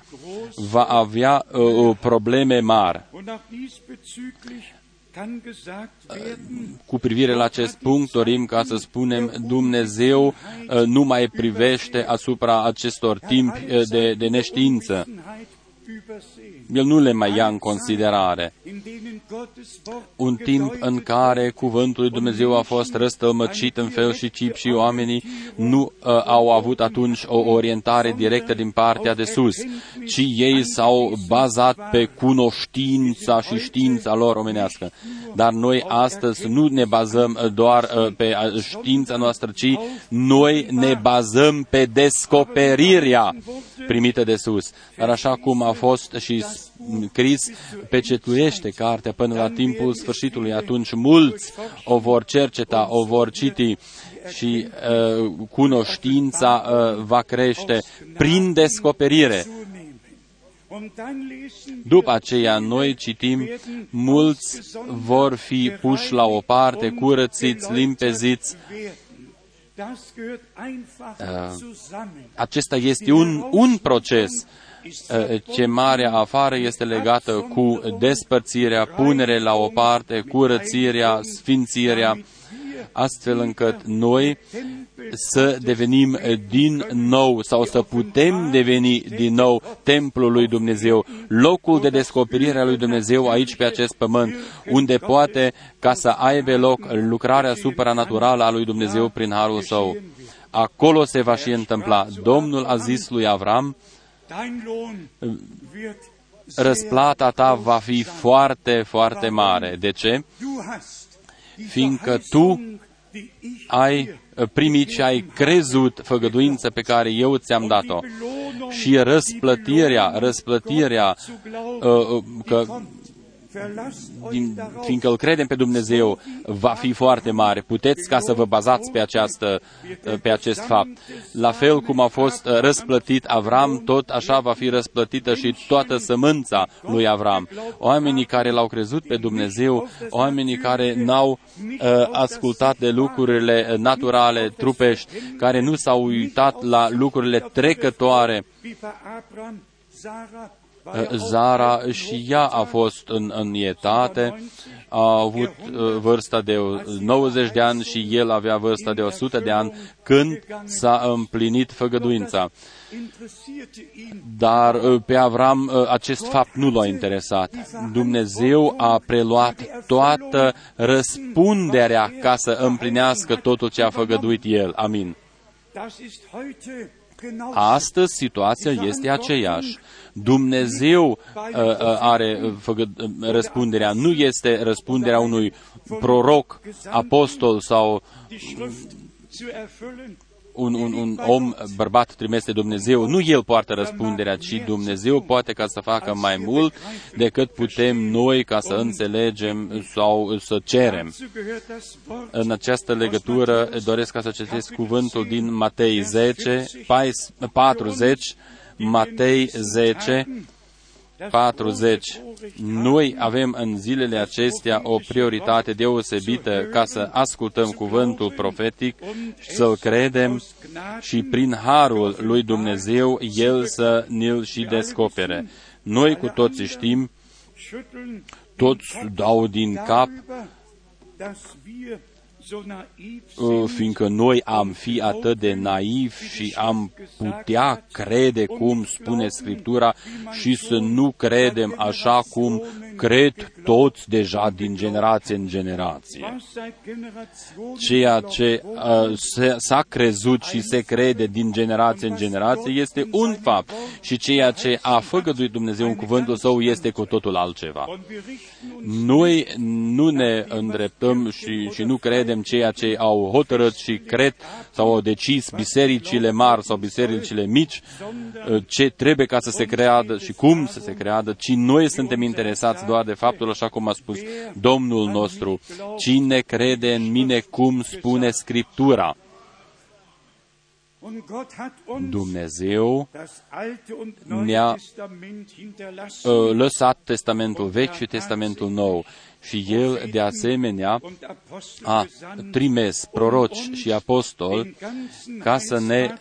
va avea uh, probleme mari. Und auch diesbezüglich kann gesagt werden, Cu privire la acest punct, dorim ca să spunem, Dumnezeu uh, nu mai privește asupra acestor timpi uh, de, de neștiință. Offenheit übersehen. El nu le mai ia în considerare. In denen Gottes Wort Un timp în care cuvântul lui Dumnezeu a fost răstălmăcit în fel și chip și oamenii nu uh, au avut atunci o orientare directă din partea de sus, ci ei s-au bazat pe cunoștința și știința lor omenească. Dar noi astăzi nu ne bazăm uh, doar uh, pe uh, știința noastră, ci noi ne bazăm pe descoperirea primită de sus. Dar așa cum a fost și scris, pecetuiește cartea până la timpul sfârșitului. Atunci mulți o vor cerceta, o vor citi și uh, cunoștința uh, va crește prin descoperire. zunehmen. Und dann lesen După aceea noi citim, mulți vor fi puși la o parte, curățiți, limpeziți. werden. Das gehört einfach zusammen. Acesta este un, un proces. Uh, Ce mare afară este legată cu despărțirea, punere la o parte, curățirea, sfințirea, astfel încât noi să devenim din nou sau să putem deveni din nou templul lui Dumnezeu, locul de descoperire a lui Dumnezeu aici pe acest pământ, unde poate ca să aibă loc lucrarea supranaturală a lui Dumnezeu prin harul său. Acolo se va și întâmpla. Domnul a zis lui Avram, Dein Lohn wird sehr răsplata ta va fi foarte, foarte mare. De ce? Du hast die Fiindcă tu Verheißung, die ich ai primit și ai crezut făgăduință pe care eu ți-am dat-o. Și răsplătirea, răsplătirea, uh, uh, că din, fiindcă îl credem pe Dumnezeu, va fi foarte mare. Puteți ca să vă bazați pe, această, pe acest fapt. La fel cum a fost uh, răsplătit Avram, tot așa va fi răsplătită și toată sămânța lui Avram. Oamenii care l-au crezut pe Dumnezeu, oamenii care n-au uh, ascultat de lucrurile naturale, trupești, care nu s-au uitat la lucrurile trecătoare, Zara și ea a fost în, în etate, a avut uh, vârsta de 90 de ani și el avea vârsta de 100 de ani când s-a împlinit făgăduința. Dar uh, pe Avram uh, acest fapt nu l-a interesat. Dumnezeu a preluat toată răspunderea ca să împlinească totul ce a făgăduit el. Amin. Astăzi situația este aceeași. Dumnezeu uh, uh, are făgă, uh, răspunderea, nu este răspunderea unui proroc, apostol sau un, un, un om bărbat trimis de Dumnezeu. Nu el poartă răspunderea, ci Dumnezeu poate ca să facă mai mult decât putem noi ca să înțelegem sau să cerem. În această legătură doresc ca să citesc cuvântul din Matei 10, 40, Matei 10, 40. Noi avem în zilele acestea o prioritate deosebită ca să ascultăm cuvântul profetic, să-l credem și prin harul lui Dumnezeu El să ne-l și descopere. Noi cu toții știm toți dau din cap, uh, fiindcă noi am fi atât de naivi și am putea crede cum spune Scriptura și să nu credem așa cum cred toți deja din generație în generație. Ceea ce uh, se- s-a crezut și se crede din generație în generație este un fapt și ceea ce a făgăduit Dumnezeu în cuvântul său este cu totul altceva. Noi nu ne îndreptăm și, și nu credem ceea ce au hotărât și cred sau au decis bisericile mari sau bisericile mici, uh, ce trebuie ca să se creadă și cum să se creadă, ci noi suntem interesați doar de faptul, așa cum a spus Domnul nostru, cine crede în mine cum spune Scriptura. Dumnezeu ne-a uh, lăsat Testamentul Vechi și Testamentul Nou și El, de asemenea, a trimis proroci și apostoli ca să ne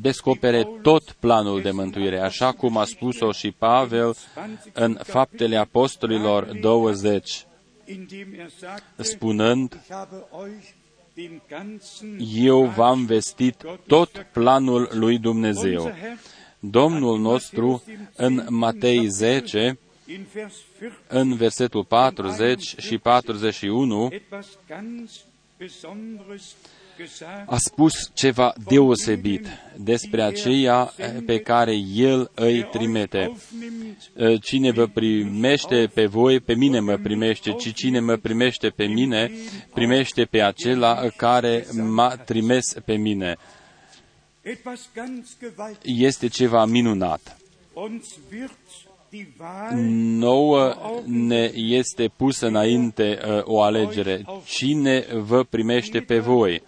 descopere tot planul de mântuire, așa cum a spus-o și Pavel în Faptele Apostolilor 20, spunând, eu v-am vestit tot planul lui Dumnezeu. Domnul nostru, în Matei 10, în versetul 40 și 41, a spus ceva deosebit despre aceia pe care El îi trimite. Cine vă primește pe voi, pe mine mă primește, ci cine mă primește pe mine, primește pe acela care m-a trimis pe mine. Este ceva minunat. Nouă ne este pusă înainte uh, o alegere. Cine vă primește pe voi?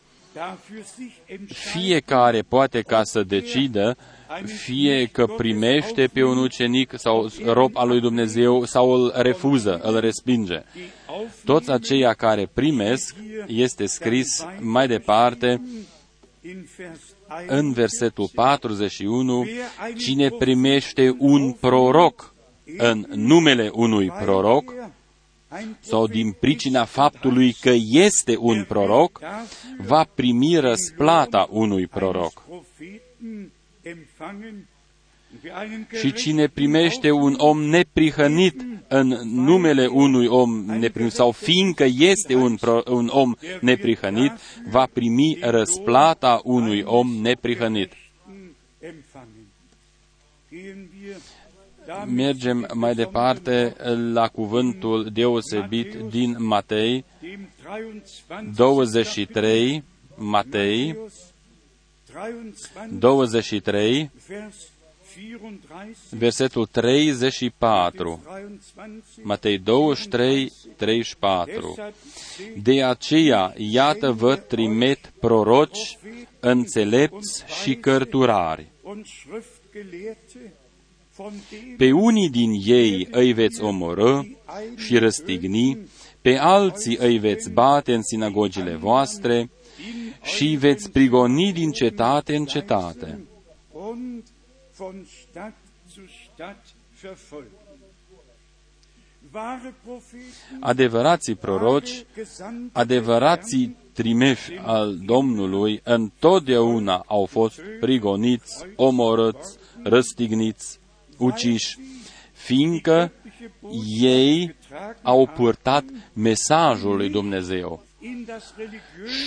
Fiecare poate ca să decidă fie că primește pe un ucenic sau rob al lui Dumnezeu sau îl refuză, îl respinge. Toți aceia care primesc, este scris mai departe în versetul 41, cine primește un proroc în numele unui proroc, sau din pricina faptului că este un proroc, va primi răsplata unui proroc. Și cine primește un om neprihănit în numele unui om neprihănit, sau fiindcă este un, pro, un om neprihănit, va primi răsplata unui om neprihănit. Mergem mai departe la cuvântul deosebit din Matei 23, Matei 23, versetul 34. Matei 23, 34. De aceea, iată vă trimit proroci, înțelepți și cărturari. Pe unii din ei îi veți omorâ și răstigni, pe alții îi veți bate în sinagogile voastre și veți prigoni din cetate în cetate. Adevărații proroci, adevărații trimeși al Domnului, întotdeauna au fost prigoniți, omorâți, răstigniți, uciși, fiindcă ei au purtat mesajul lui Dumnezeu.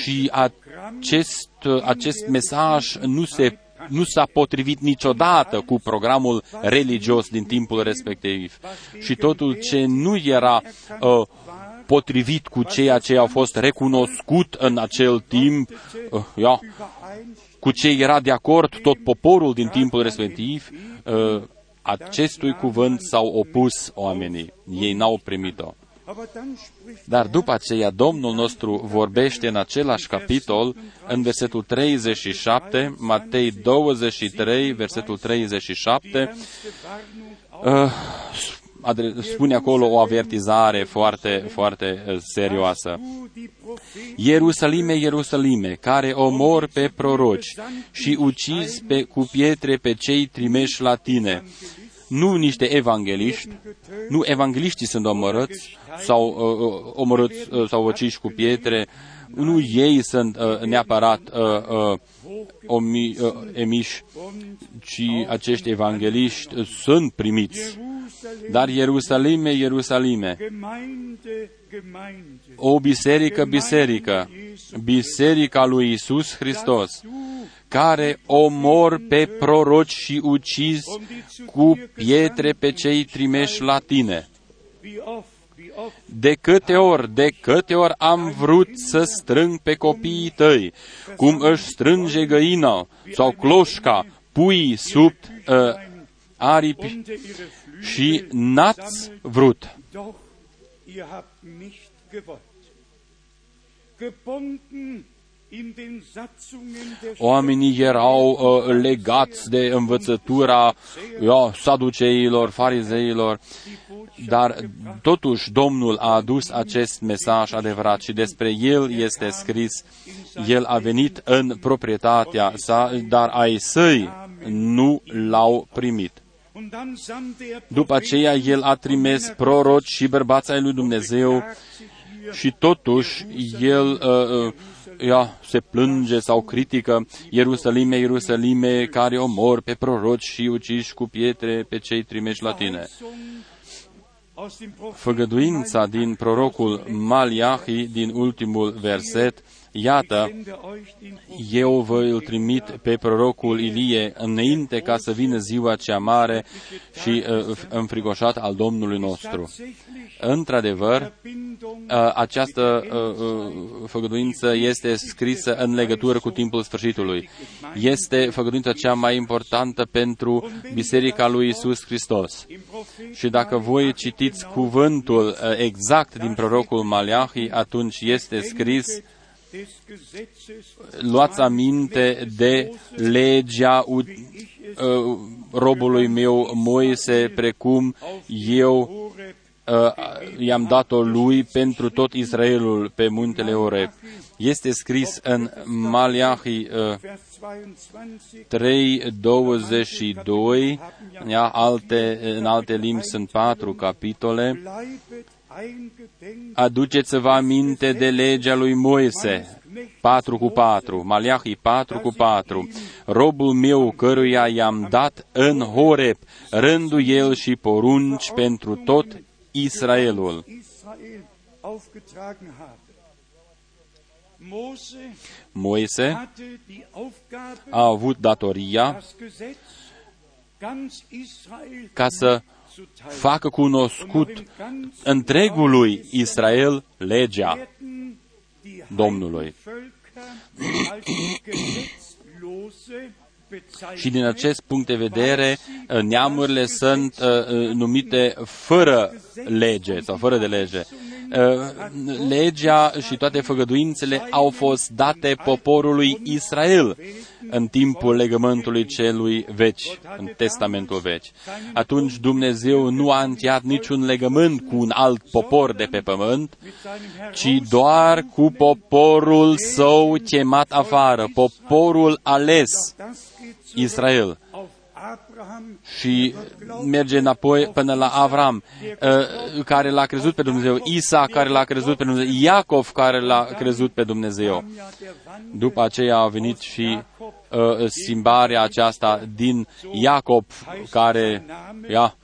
Și acest, acest mesaj nu se nu s-a potrivit niciodată cu programul religios din timpul respectiv. Și totul ce nu era uh, potrivit cu ceea ce a fost recunoscut în acel timp, uh, ia, cu ce era de acord tot poporul din timpul respectiv, uh, acestui cuvânt s-au opus oamenii. Ei n-au primit-o. Dar după aceea Domnul nostru vorbește în același capitol, în versetul 37, Matei 23, versetul 37, uh, spune acolo o avertizare foarte, foarte uh, serioasă. Ierusalime, Ierusalime, care omor pe proroci și ucizi pe, cu pietre pe cei trimeși la tine. nu niște evangeliști, nu evangeliștii sunt omorâți sau uh, omorâți uh, sau uciși cu pietre, nu ei sunt uh, neapărat uh, uh, omi, uh, emiși, ci acești evangeliști uh, sunt primiți. Dar Ierusalime, Ierusalime, Gemeinde, Gemeinde, o biserică, biserică, biserica lui Isus Hristos, care omor pe proroci și ucizi cu pietre pe cei trimeși la tine. Wie oft, wie oft De câte ori, de câte ori am vrut să strâng pe copiii tăi, cum își strânge găina sau cloșca, pui sub uh, aripi unter ihre Flügel și n-ați vrut. Doch ihr habt nicht gewollt. Gebunden in den Satzungen der Oamenii erau uh, legați de învățătura ja, saduceilor, farizeilor, dar totuși Domnul a adus acest mesaj adevărat și despre El este scris, El a venit în proprietatea sa, dar ai săi nu l-au primit. Und dann sandte er După aceea El a trimis proroci și bărbați ai lui Dumnezeu și totuși El uh, uh, ia, se plânge sau critică Ierusalime, Ierusalime, care omor pe proroci și uciși cu pietre pe cei trimeși la tine. aus dem Propheten Făgăduința din prorocul Maliahi din ultimul verset, iată, sende euch den eu vă îl trimit pe prorocul Ilie înainte ca să vină ziua cea mare și uh, înfrigoșat al Domnului nostru. tatsächlich Într-adevăr, Bindung uh, această uh, uh, făgăduință este scrisă în legătură cu timpul sfârșitului. Este făgăduința cea mai importantă pentru Biserica lui Isus Hristos. im Propheten Și dacă voi citiți cuvântul uh, exact din prorocul Maleahi, atunci este scris des Gesetzes luați aminte de legea u- uh, robului meu Moise, precum eu Horeb uh, i-am dat-o lui pentru tot Israelul pe muntele Oreb. Este scris în Maleahi uh, Vers 22 3.22, ia, alte, în alte limbi sunt patru capitole. Bleibet eingedenk Aduceți-vă aminte de legea lui Moise, 4 cu 4, Maleahi 4 cu 4, robul meu căruia i-am dat în Horeb, rândul el și porunci pentru tot Israelul. Israel aufgetragen habe. Mose Moise hatte die Aufgabe, a avut datoria das Gesetz ganz Israel ca să mitzuteilen. Facă cunoscut Und noch in ganz întregului Israel legea werden die Domnului. Völker als gesetzlose bezeichnet. Și din acest punct de vedere, neamurile sunt uh, uh, numite fără lege sau fără de lege. Uh, Legea și toate făgăduințele au fost date poporului Israel în timpul legământului celui veci, în testamentul veci. Atunci Dumnezeu nu a încheiat niciun legământ cu un alt popor de pe pământ, ci doar cu poporul său chemat afară, poporul ales, Das geht zurück Israel. Auf Abraham, Și merge înapoi până la Avram, uh, care l-a crezut pe Dumnezeu, Isa, care l-a crezut pe Dumnezeu, Iacov, care l-a crezut pe Dumnezeu. ja der Wand După aceea a venit și uh, schimbarea aceasta din Iacob, care ia,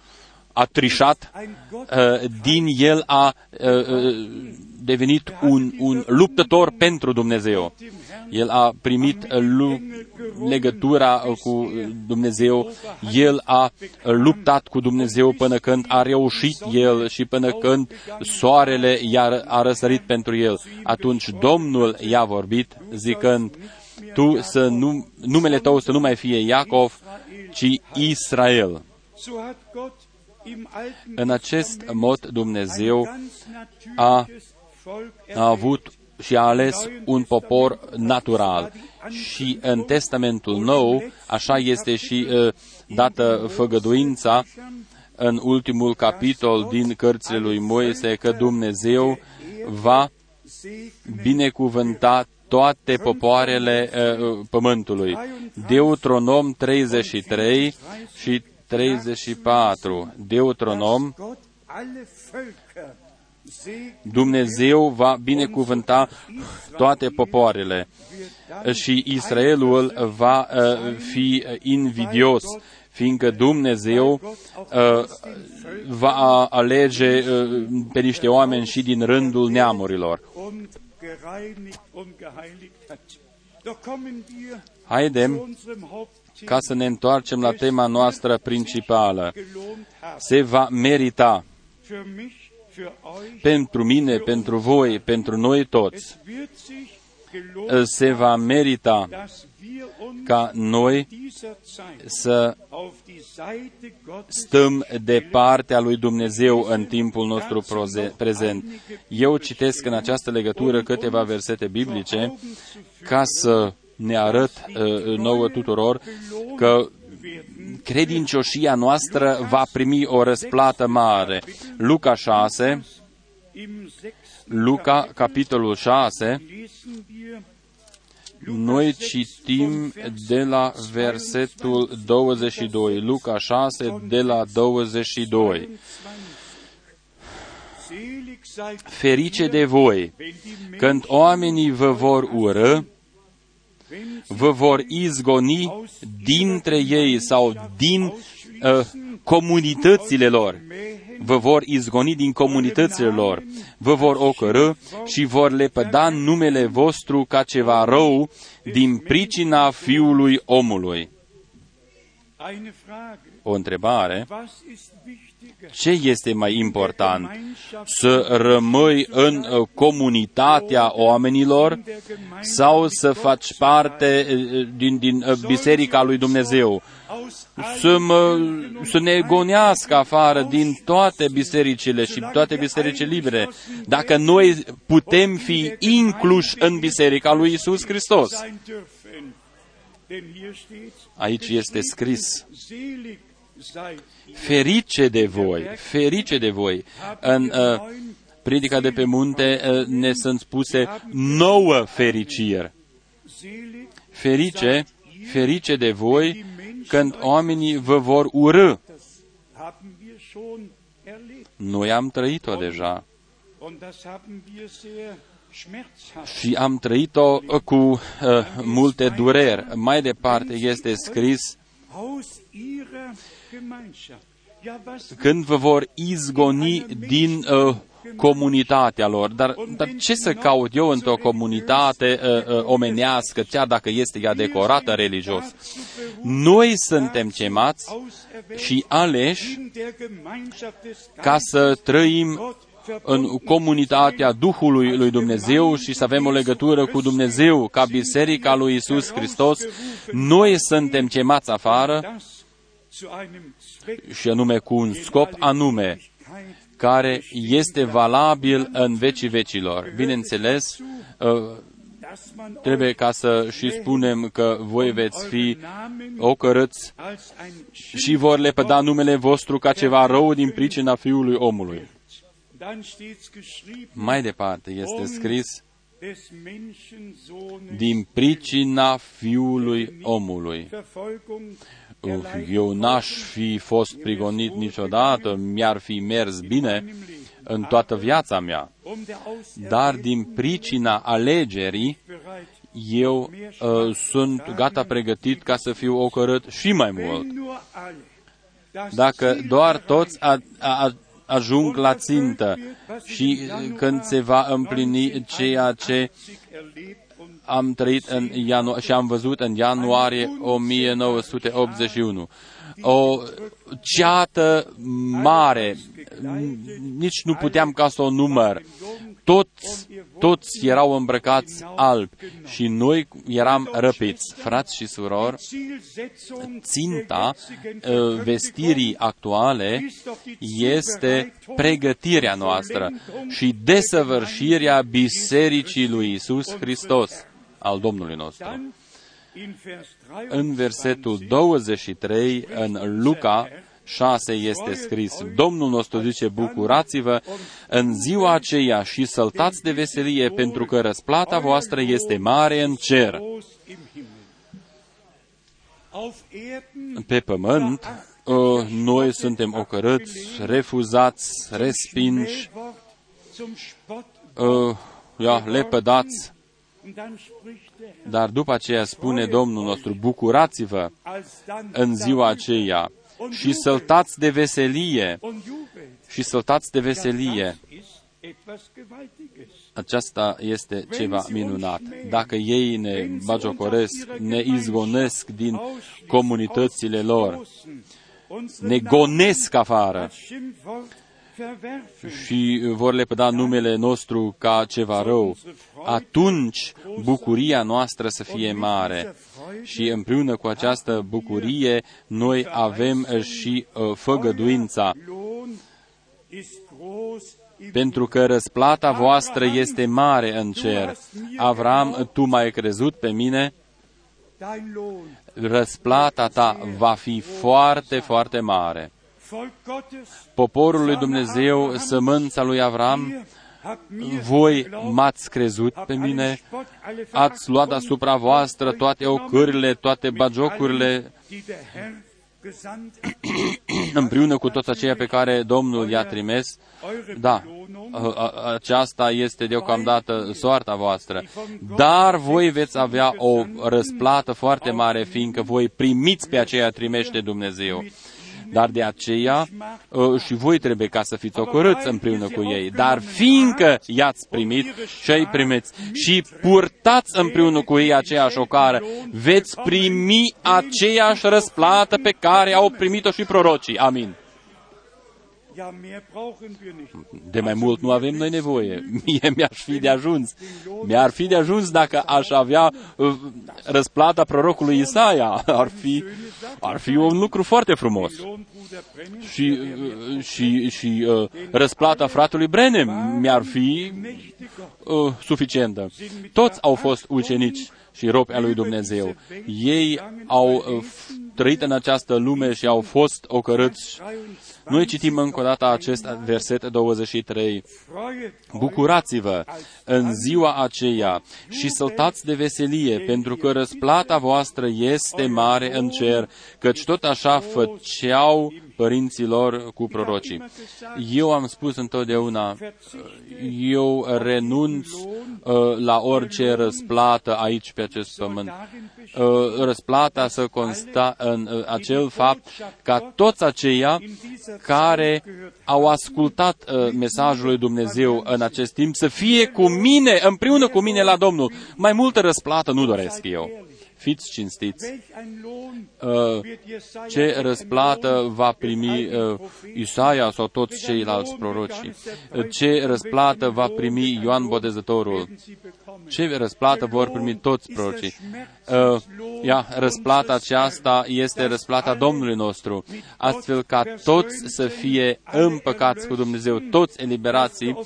a trișat, ein Gott uh, din el a uh, uh, devenit un, un luptător pentru Dumnezeu. El a primit uh, lu- legătura uh, cu Dumnezeu, el a uh, luptat cu Dumnezeu până când a reușit el și până când soarele i-a a răsărit pentru el. Atunci Domnul i-a vorbit zicând, tu să nu, numele tău să nu mai fie Iacov, ci Israel. În acest mod Dumnezeu ganz a, natürliches Volk a avut și a ales un popor natural. Și în Testamentul Nou, așa este și uh, dată făgăduința în ultimul capitol din cărțile lui Moise că Dumnezeu va binecuvânta toate popoarele uh, pământului. Deuteronom 33 și 34, Deuteronom, Gott alle Völker segnet, Dumnezeu va binecuvânta toate popoarele și Israelul va uh, fi invidios, fiindcă Dumnezeu uh, va alege uh, pe niște oameni și din rândul neamurilor. und gereinigt und geheiligt hat. Doch kommen wir zu Haidem unserem Hauptthema, ca să ne întoarcem la tema noastră principală. gelohnt haben. Se va merita Für mich, für euch, pentru mine, pentru voi, pentru noi toți, es wird sich gelohnt se va merita dass wir uns ca noi dieser Zeit să auf die Seite Gottes stăm de partea lui Dumnezeu în timpul nostru proze- prezent. Eu citesc în această legătură câteva versete biblice ca să ne arăt uh, nouă tuturor că credincioșia noastră va primi o răsplată mare. Luca 6, im sechsten Luca, capitolul 6, lesen wir noi citim de la versetul 22, Luca 6, de la 22. Selig seid Ferice de voi, wenn die Menschen, când oamenii vă vor ură, wenn sie vă vor izgoni dintre ei sau din uh, comunitățile lor. Vă vor izgoni din comunitățile lor, vă vor ocărâ și vor lepăda numele vostru ca ceva rău din pricina Fiului omului. Eine Frage, O întrebare, was ist wichtiger? ce este mai important? Să rămâi în uh, comunitatea oamenilor sau să faci parte uh, din, din uh, biserica lui Dumnezeu? Aus Să, mă, să ne gonească afară din toate bisericile și toate bisericile libere, dacă noi putem fi incluși în biserica lui Isus Hristos. sein dürfen. Denn hier steht, Aici este scris, selig seid ihr. ferice de voi, ferice de voi. În uh, predica de pe munte uh, ne sunt spuse nouă fericiri. Selig Ferice, ferice de voi când oamenii vă vor urâ. das haben wir schon erlebt. Noi am trăit-o deja Und das haben wir sehr schmerzhaft. și am trăit-o uh, cu uh, multe dureri. Mai departe este scris, Aus ihrer Gemeinschaft. Ja, was când vă vor izgoni din uh, comunitatea lor. Dar, dar ce să caut eu într-o comunitate uh, uh, omenească, chiar dacă este ea decorată religios? Noi suntem chemați și aleși in der Gemeinschaft des ca să trăim Gott în comunitatea Duhului lui Dumnezeu și să avem o legătură cu Dumnezeu ca Biserica lui Isus Hristos. Noi suntem chemați afară das zu einem Zweck și anume cu un scop anume care este valabil în vecii vecilor. Bineînțeles, uh, dass man trebuie ca să și spunem că voi veți fi ocărâți als ein și vor lepăda numele vostru ca ceva rău din pricina Fiului omului. Dann steht's geschrieben, Mai departe este scris des Menschensohnes din pricina Fiului omului. Verfolgung Uf, Eu n-aș fi fost prigonit niciodată, mi-ar fi mers bine în toată viața mea, um der Auserwählung dar din pricina alegerii, bereit. eu uh, sunt gata pregătit ca să fiu ocărât și mai mult. Wenn nur alle das Dacă Ziel doar toți erreichen, a, a, ajung la țintă și când se va împlini ceea ce erlebt und am trăit în ianu- și am văzut în ianuarie 1981. O ceată mare, nici nu puteam ca să o număr. Toți, toți erau îmbrăcați alb și noi eram răpiți. Frați și surori, Zielsetzung ținta der jetzigen uh, vestirii actuale este pregătirea noastră și desăvârșirea Bisericii lui Isus Hristos, al Domnului nostru. Dann in Vers În versetul 23, în Luca 6 este scris, Domnul nostru zice, bucurați-vă în ziua aceea și săltați de veselie, pentru că răsplata voastră este mare în cer. groß im Himmel. Auf Erden Pe pământ uh, noi suntem ocărâți, refuzați, respinși, Wort zum Spott. uh, ja, lepădați, dar după aceea spune Domnul nostru, bucurați-vă als dann în ziua aceea și săltați de veselie, und jubelt. și săltați de veselie. Das ist etwas Gewaltiges. Aceasta este ceva minunat. Dacă ei ne bagiocoresc, ne izgonesc din comunitățile lor, ne gonesc afară și vor lepăda numele nostru ca ceva rău, atunci bucuria noastră să fie mare. Și împreună cu această bucurie, noi avem și uh, făgăduința, pentru că răsplata voastră este mare în cer. Avram, tu m-ai crezut pe mine, răsplata ta va fi foarte, foarte mare. Poporul lui Dumnezeu, sămânța lui Avram, voi m-ați crezut pe mine, ați luat asupra voastră toate ocările, toate bagiocurile, împreună cu toți aceia pe care Domnul i-a trimis. Da, aceasta este deocamdată soarta voastră. Dar voi veți avea o răsplată foarte mare, fiindcă voi primiți pe aceea trimește Dumnezeu. Dar de aceea și voi trebuie ca să fiți ocorâți împreună cu ei. Dar fiindcă i-ați primit și îi primiți și purtați împreună cu ei aceeași ocară, veți primi aceeași răsplată pe care au primit-o și prorocii. Amin. De mai mult nu avem noi nevoie. Mie mi-aș fi de ajuns. Mi-ar fi de ajuns dacă aș avea uh, răsplata prorocului Isaia. Ar fi, ar fi un lucru foarte frumos. Și, uh, și, și uh, răsplata fratelui Brenem mi-ar fi uh, suficientă. Toți au fost ucenici și robi al lui Dumnezeu. Ei au uh, trăit în această lume și au fost ocărâți noi citim încă o dată acest verset 23. Bucurați-vă în ziua aceea și săltați de veselie, pentru că răsplata voastră este mare în cer, căci tot așa făceau părinților cu prorocii. Eu am spus întotdeauna, eu renunț uh, la orice răsplată aici pe acest pământ. Uh, răsplata să consta în uh, acel fapt ca toți aceia care au ascultat uh, mesajul lui Dumnezeu în acest timp să fie cu mine, împreună cu mine la Domnul. Mai multă răsplată nu doresc eu. Fiți cinstiți. Uh, ce răsplată va primi uh, Isaia sau toți ceilalți proroci? Ce răsplată va primi Ioan Botezătorul? Ce răsplată vor primi toți prorocii? Uh, ia, răsplata aceasta este răsplata Domnului nostru, astfel ca toți să fie împăcați cu Dumnezeu, toți eliberații,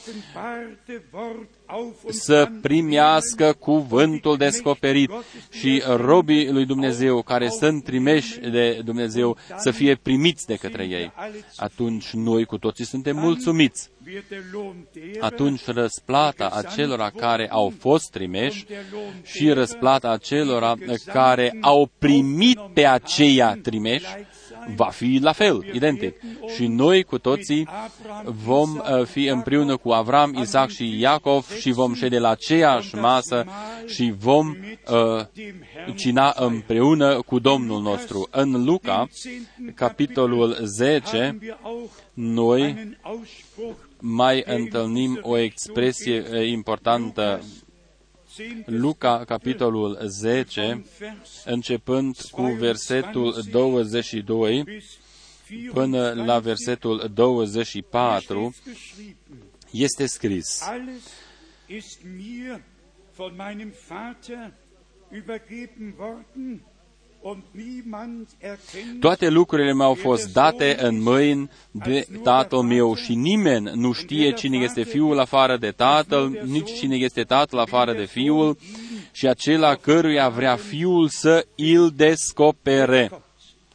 să primească cuvântul descoperit și robii lui Dumnezeu care sunt trimeși de Dumnezeu să fie primiți de către ei. Atunci noi cu toții suntem mulțumiți. Atunci răsplata acelora care au fost trimeși și răsplata acelora care au primit pe aceia trimeși va fi la fel, identic. Și noi cu toții vom uh, fi împreună cu Avram, Isaac și Iacov și vom șede la aceeași masă și vom uh, cina împreună cu Domnul nostru. În Luca, capitolul 10, noi mai întâlnim o expresie uh, importantă Luca, capitolul 10, începând cu versetul 22 până la versetul 24, este scris. Toate lucrurile mi-au fost date în mâini de tatăl meu și nimeni nu știe cine este fiul afară de tatăl, nici cine este tatăl afară de fiul și acela căruia vrea fiul să îl descopere.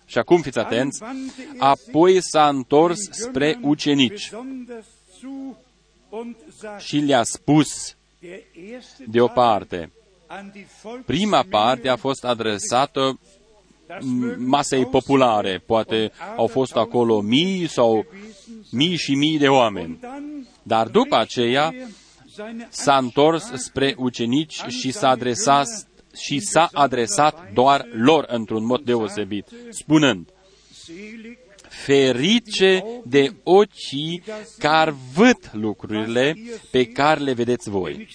Și acum fiți atenți, apoi s-a întors spre ucenici și le-a spus de o parte. Prima parte a fost adresată masei populare. Poate au fost acolo mii sau mii și mii de oameni. Dar după aceea s-a întors spre ucenici și s-a adresat, și s-a adresat doar lor într-un mod deosebit, spunând, ferice de ochii care văd lucrurile pe care le vedeți voi.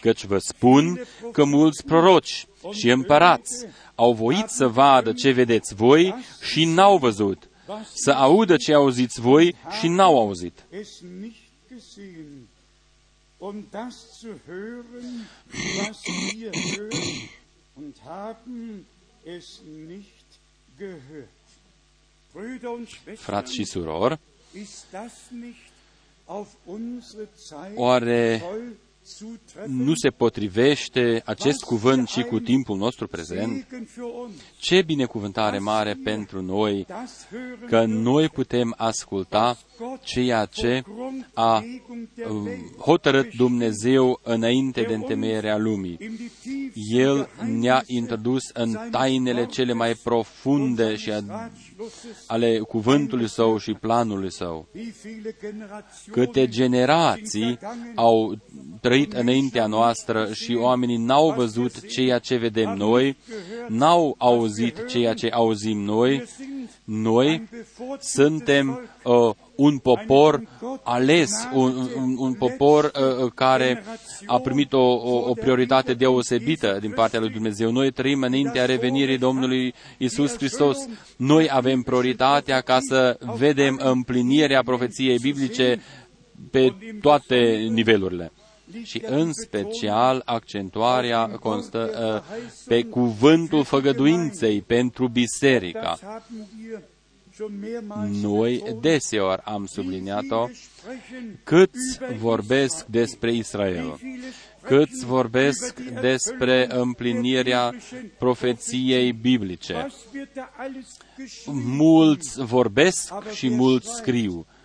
Căci vă spun că mulți proroci și împărați au voit să vadă ce vedeți voi și n-au văzut, să audă ce auziți voi și n-au auzit. es nicht gesehen, um das zu hören, was wir hören und haben es nicht gehört. Brüder und Frați și Schwestern, surori, ist das nicht auf unsere Zeit Oare voll zutreffen? nu se potrivește acest cuvânt și cu timpul nostru prezent? Segen für uns, Ce binecuvântare mare pentru noi das hören că wir, noi putem asculta Gott ceea ce vor a Grundlegung der um, Welt hotărât Dumnezeu înainte de întemeierea lumii. in die tiefsten El ne-a Geheimnisse introdus în seines tainele cele mai Wortes profunde und și seines a- Ratschlusses. ale cuvântului său și planului său. Wie viele Generationen Câte generații au trăit înaintea noastră și oamenii n-au văzut ceea ce vedem noi, n-au auzit ceea ce auzim noi, noi suntem uh, un popor ales, un, un, un popor uh, uh, care a primit o, o, o prioritate deosebită din partea lui Dumnezeu. Noi trăim înaintea revenirii Domnului Isus Hristos. Noi avem prioritatea ca să vedem împlinirea profeției biblice pe toate nivelurile. Și în special accentuarea constă uh, pe cuvântul făgăduinței pentru biserica. Das haben wir schon mehrmals Noi betont. deseori am Wie subliniat-o viele sprechen câți über vorbesc Israel? despre Israel, Wie viele câți sprechen vorbesc über die despre Erfüllung împlinirea der biblischen profeției biblice. Was wird da alles geschrieben Mulți vorbesc și mulți scriu, über die Verheißung?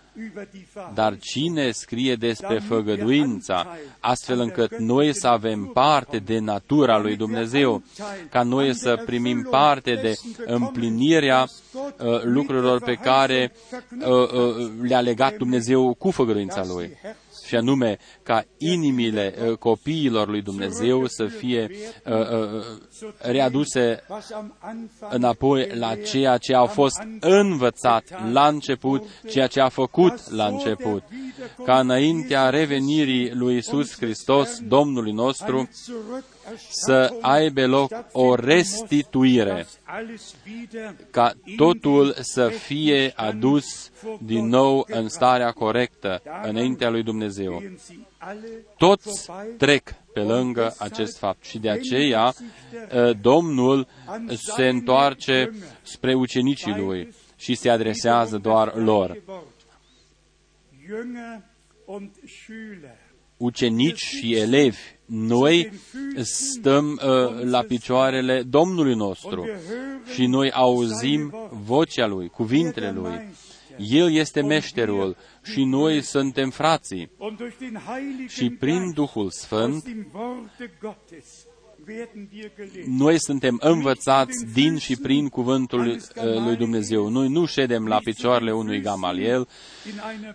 Dar cine scrie despre făgăduința, astfel încât noi să avem parte de natura lui Dumnezeu, ca noi să primim parte de împlinirea uh, lucrurilor pe care uh, uh, le-a legat Dumnezeu cu făgăduința lui. Și anume ca inimile uh, copiilor lui Dumnezeu să fie uh, uh, readuse Was am Anfang înapoi la ceea ce a fost învățat la început, ceea ce a făcut la început, ca înaintea revenirii lui Isus Hristos, Domnului nostru, să aibă loc o restituire, ca totul să fie adus din nou în starea corectă înaintea lui Dumnezeu. Toți trec pe lângă acest fapt și de aceea ă, Domnul se întoarce spre ucenicii lui și se adresează doar lor. Ucenici și elevi, noi stăm uh, la picioarele Domnului nostru și noi auzim vocea Lui, cuvintele Lui. El este meșterul și noi suntem frații. Și prin Duhul Sfânt noi suntem învățați din și prin cuvântul uh, lui Dumnezeu. Noi nu ședem la picioarele unui Gamaliel,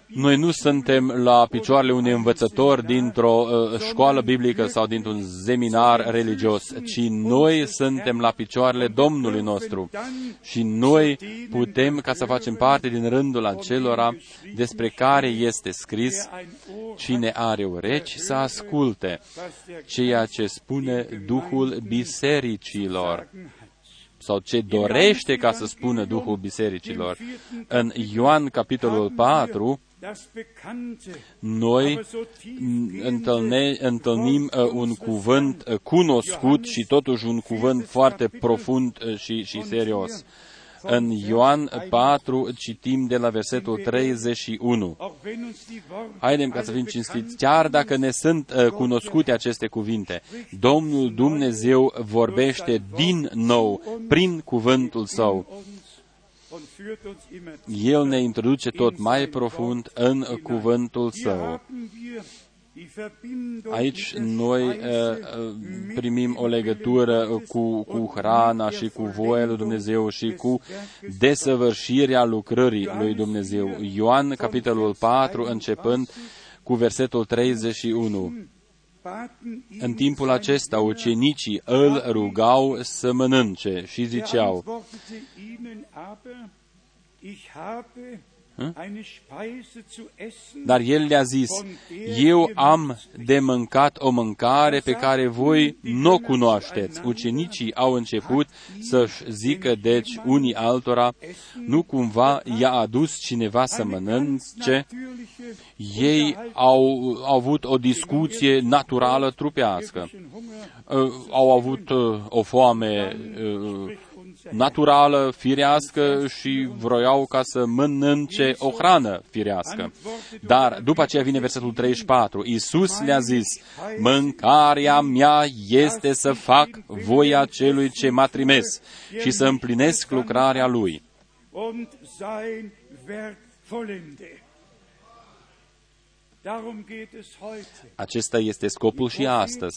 noi nu suntem la picioarele unui învățător dintr-o uh, școală biblică sau dintr-un seminar religios, ci noi suntem la picioarele Domnului nostru. Și noi putem, ca să facem parte din rândul acelora despre care este scris, cine are urechi să asculte ceea ce spune Duhul bisericilor sau ce dorește ca să spună Duhul bisericilor. În Ioan capitolul 4, noi întâlne, întâlnim uh, un cuvânt uh, cunoscut și totuși un cuvânt foarte profund uh, și, și serios. În Ioan 4 citim de la versetul 31. Haidem ca să fim cinstiți, chiar dacă ne sunt uh, cunoscute aceste cuvinte, Domnul Dumnezeu vorbește din nou prin cuvântul Său. El ne introduce tot mai profund în cuvântul Său. Aici noi uh, uh, primim o legătură cu, cu hrana și cu voia lui Dumnezeu și cu desăvârșirea lucrării lui Dumnezeu. Ioan, capitolul 4, începând cu versetul 31. În timpul acesta ucenicii îl rugau să mănânce și ziceau, dar el le-a zis, eu am de mâncat o mâncare pe care voi nu o cunoașteți. Ucenicii au început să-și zică, deci, unii altora, nu cumva i-a adus cineva să mănânce? Ei au, au avut o discuție naturală trupească. Au avut uh, o foame uh, naturală, firească și vroiau ca să mănânce o hrană firească. Dar după aceea vine versetul 34. Iisus le-a zis, mâncarea mea este să fac voia celui ce m-a trimis și să împlinesc lucrarea lui. Acesta este scopul și astăzi.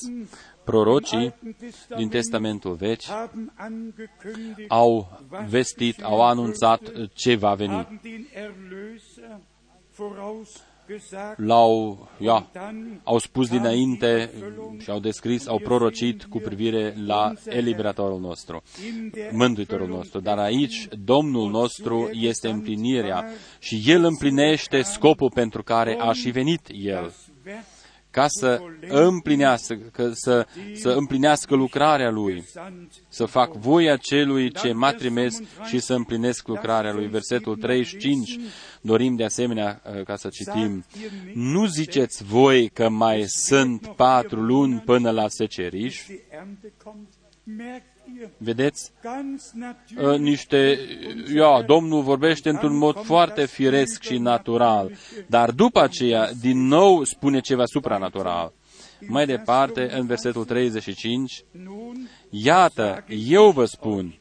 Prorocii din Testamentul Vechi au vestit, au anunțat ce va veni. L-au, ia, au spus dinainte și au descris, au prorocit cu privire la eliberatorul nostru, mântuitorul nostru. Dar aici Domnul nostru este împlinirea și El împlinește scopul pentru care a și venit El ca să împlinească, să, să împlinească lucrarea Lui, să fac voia celui ce m-a trimis și să împlinesc lucrarea Lui. Versetul 35, dorim de asemenea uh, ca să citim, Nu ziceți voi că mai sunt patru luni până la seceriș? Vedeți? Uh, niște, ia, Domnul vorbește într-un mod foarte firesc și natural, dar după aceea, din nou, spune ceva supranatural. Mai departe, în versetul 35, Iată, eu vă spun,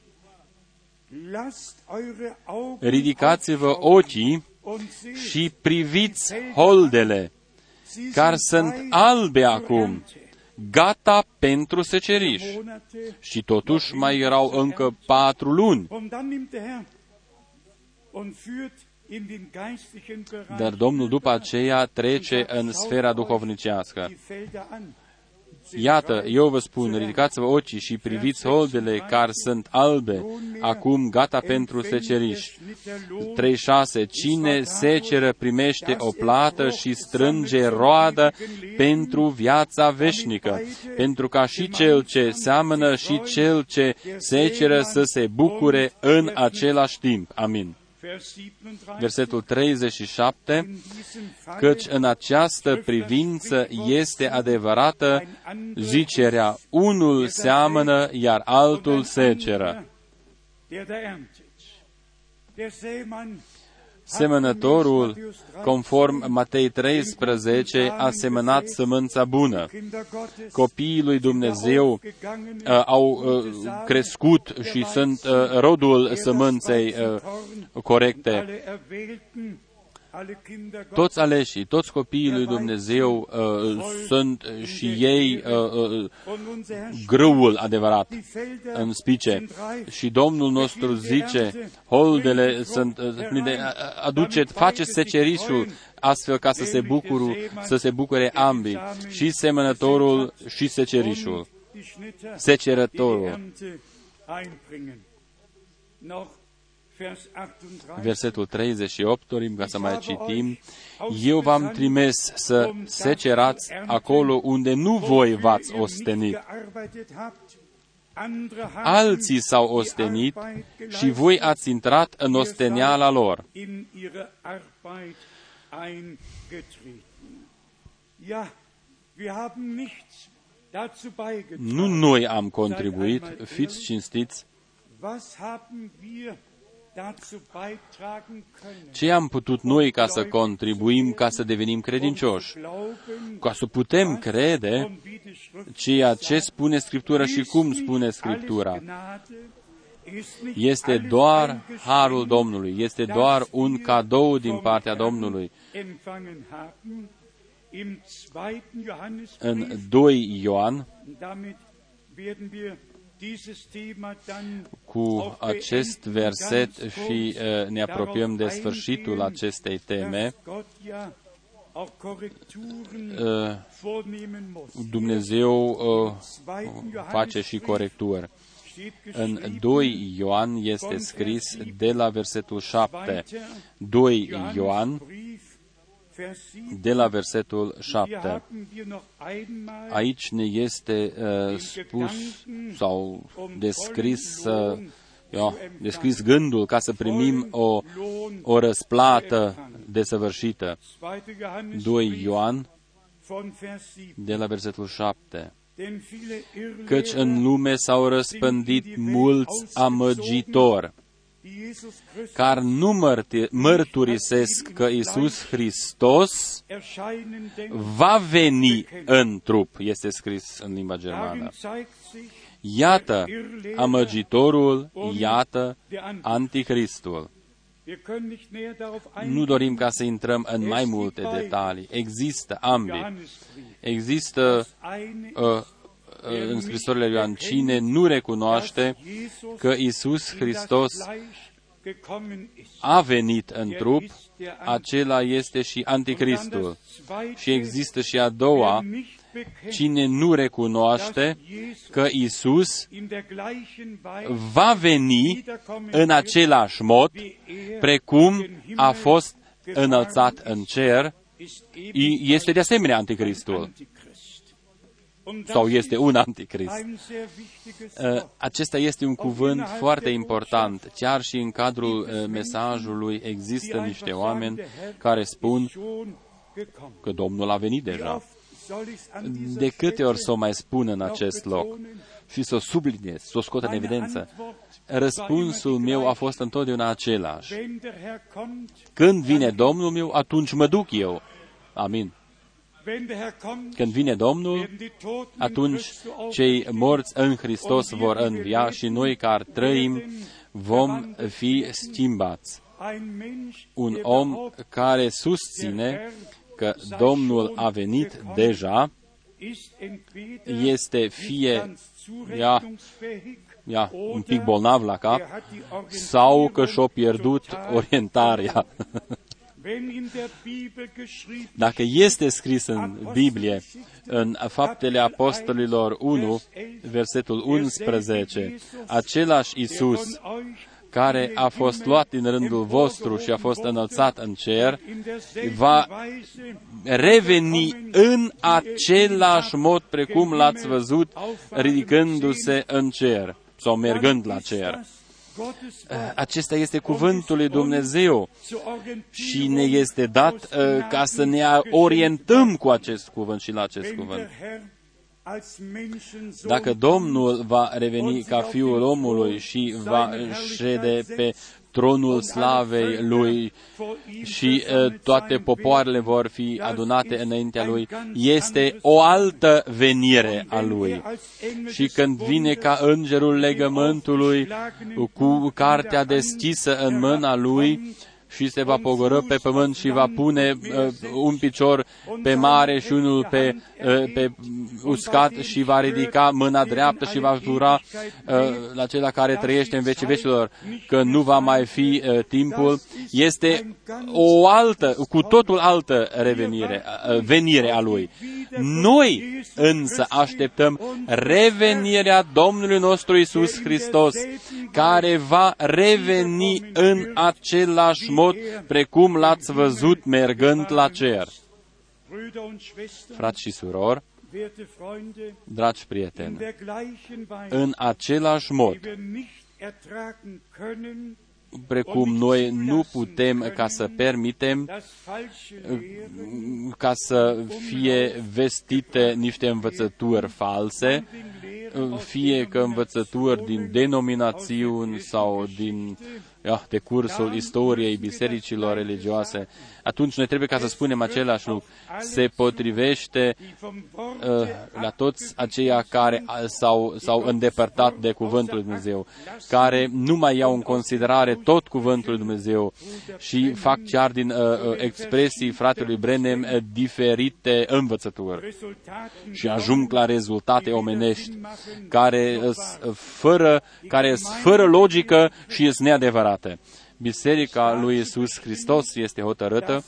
ridicați-vă ochii și priviți holdele, care sunt albe acum, gata pentru seceriș. Și totuși mai erau încă patru luni. Dar Domnul după aceea trece în sfera duhovnicească. Iată, eu vă spun, ridicați-vă ochii și priviți holdele care sunt albe, acum gata pentru seceriș. 3.6. Cine seceră primește o plată și strânge roadă pentru viața veșnică, pentru ca și cel ce seamănă și cel ce seceră să se bucure în același timp. Amin versetul 37, căci în această privință este adevărată zicerea, unul seamănă, iar altul seceră. Semănătorul, conform Matei 13, a semănat sămânța bună. Copiii lui Dumnezeu uh, au uh, crescut și sunt uh, rodul sămânței uh, corecte. Toți aleșii, toți copiii lui Dumnezeu uh, sunt și ei uh, uh, grâul adevărat în spice. Și Domnul nostru zice, holdele sunt uh, aduce, face secerișul astfel ca să se, bucuru, să se bucure ambii, și semănătorul și secerișul, secerătorul versetul 38, dorim ca să mai citim, Eu v-am trimis să secerați acolo unde nu voi v-ați ostenit. Alții s-au ostenit și voi ați intrat în osteniala lor. Nu noi am contribuit, fiți cinstiți, ce am putut noi ca să contribuim, ca să devenim credincioși? Ca să putem crede ceea ce spune Scriptura și cum spune Scriptura. Este doar harul Domnului, este doar un cadou din partea Domnului. im 2. în Johannesbrief, 2 Ioan, damit werden wir dieses Thema dann cu auch acest beenden, verset ganz și kurz uh, ne apropiem de darauf sfârșitul eingehen, acestei teme. dass Gott ja auch Korrekturen Uh, vornehmen muss. Dumnezeu uh, Im 2. face și Johannesbrief corecturi. steht În geschrieben, 2 Ioan este scris de la versetul 7. 2 Ioan Johannesbrief, Vers 7, de la versetul hier 7. haben wir noch einmal Aici ne este uh, spus sau descris, uh, ja, descris gândul ca să primim o, Lohn o răsplată desăvârșită. 2. 2 Johannesbrief Ioan von Vers 7. de la versetul 7. Denn viele Căci în Irrlehrer, lume s-au răspândit mulți amăgitori, die Jesus Christus care nu mărti- mărturisesc că Isus Hristos erscheinen denken. va veni în trup, este scris în limba Darin germană. zeigt sich Iată amăgitorul, iată anticristul. Wir können nicht näher darauf Nu eingehen. dorim ca să intrăm în mai multe detalii. Există ambii. Johannesbrief. Există Eine uh, uh, în scrisorile lui Ioan cine nu recunoaște dass Jesus că Isus in Hristos das Fleisch gekommen ist. a venit în Er trup, ist der acela este și Und dann anticristul. das Zweite, Și există și a doua, wer nicht bekennt, cine nu recunoaște dass Jesus că Isus in der gleichen Weise va veni wiederkommen în wird, același mod, wie er precum gen Himmel a fost gefahren înălțat ist, în cer, ist i- este de asemenea ein anticristul, Antichrist. Und das sau este ist un anticrist. ein sehr wichtiges Uh, Wort. Acesta este un cuvânt foarte important. Chiar și în cadrul uh, mesajului există die niște einfach sagen, oameni der Herr care ist spun schon gekommen. că Domnul a venit Wie deja. oft soll ich's an dieser De câte ori Stelle să o mai spun în noch acest loc betonen? și să o subliniez, să o scot în Meine evidență? Antwort Răspunsul meu a fost întotdeauna același. Wenn der Herr kommt, Când vine Domnul meu, atunci mă duc eu. Amin. wenn der Herr kommt, Când vine Domnul, werden die Toten in atunci Christus cei auferstehen. morți în Hristos vor învia și noi care trăim vom fi schimbați. Ein Mensch, Un der om behauptet, care der susține Herr că Domnul a venit deja, ist entweder este nicht fie ganz zurechnungsfähig, ia, un oder pic bolnav la cap, er hat die sau că și-a Orientierung pierdut total orientarea. Wenn in der Bibel geschrieben Dacă este scris în Biblie, în Faptele Apostolilor 1, versetul 11, același der Isus von euch care a fost luat din rândul vostru și a fost înălțat în cer, in derselben va Weise reveni în același mod precum l-ați văzut ridicându-se în cer sau mergând la cer. Gottes Wort Acesta este cuvântul lui Dumnezeu zur Orientierung și ne este dat uh, ca să ne orientăm cu acest cuvânt și la acest wenn cuvânt. der Herr als Menschensohn Dacă Domnul va reveni ca Fiul omului și va șede pe tronul slavei lui și uh, toate popoarele vor fi adunate înaintea lui, este o altă venire a lui. Și când vine ca îngerul legământului cu cartea deschisă în mâna lui, și se va pogoră pe pământ și va pune uh, un picior pe mare și unul pe, uh, pe uscat și va ridica mâna dreaptă și va jura uh, la cel care trăiește în vecii vecilor că nu va mai fi uh, timpul. Este o altă, cu totul altă revenire, uh, venire a lui. Noi însă așteptăm revenirea Domnului nostru Isus Hristos, care va reveni în același mod precum l-ați văzut mergând la cer. Brüder und Schwestern, Frați și surori, werte Freunde, dragi in prieteni, der gleichen Weise, în același mod, wie wir nicht ertragen können, precum noi nu putem ca să permitem dass falsche Lehren ca să fie vestite niște învățături false, den Lehren aus fie că învățături din denominațiuni sau din ja, decursul istoriei bisericilor religioase, atunci noi trebuie ca să spunem același lucru. Se potrivește uh, la toți aceia care uh, s-au, s-au îndepărtat de Cuvântul lui Dumnezeu, care nu mai iau în considerare tot Cuvântul lui Dumnezeu și fac chiar din uh, uh, expresii fratelui Brenem uh, diferite învățături și ajung la rezultate omenești care sunt fără, care sunt fără logică și sunt neadevărate. Biserica lui Isus Hristos este hotărâtă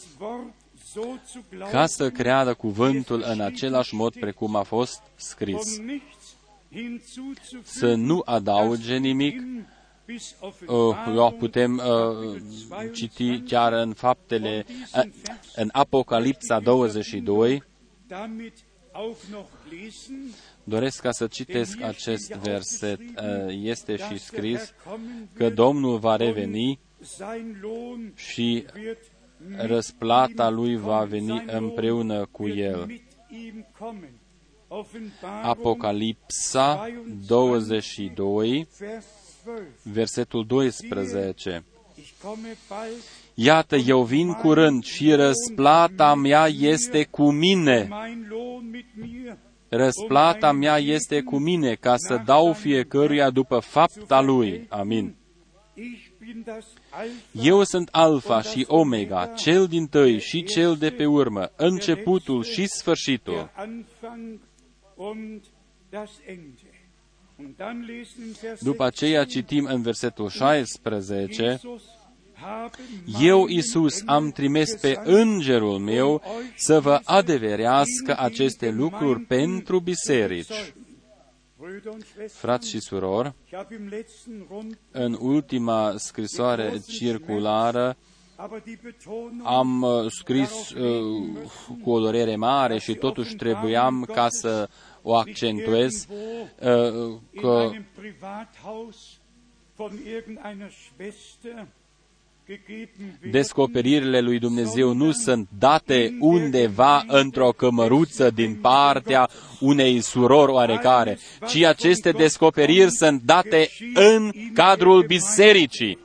ca să creadă cuvântul în același mod precum a fost scris. Să nu adauge nimic, uh, eu putem uh, citi chiar în faptele, uh, în Apocalipsa 22, Doresc ca să citesc acest verset. Este și scris că Domnul va reveni și răsplata lui va veni împreună cu el. Apocalipsa 22, versetul 12. Iată, eu vin curând și răsplata mea este cu mine. Răsplata mea este cu mine ca să dau fiecăruia după fapta lui. Amin. Eu sunt Alfa și Omega, cel din tăi și cel de pe urmă, începutul și sfârșitul. După aceea citim în versetul 16, eu, Isus, am trimis pe îngerul meu să vă adeverească aceste lucruri pentru biserici. Frați și surori, în ultima scrisoare circulară am uh, scris uh, cu o durere mare și totuși trebuiam ca să o accentuez uh, că Descoperirile lui Dumnezeu nu sunt date undeva într-o cămăruță din partea unei surori oarecare, ci aceste descoperiri sunt date în cadrul bisericii.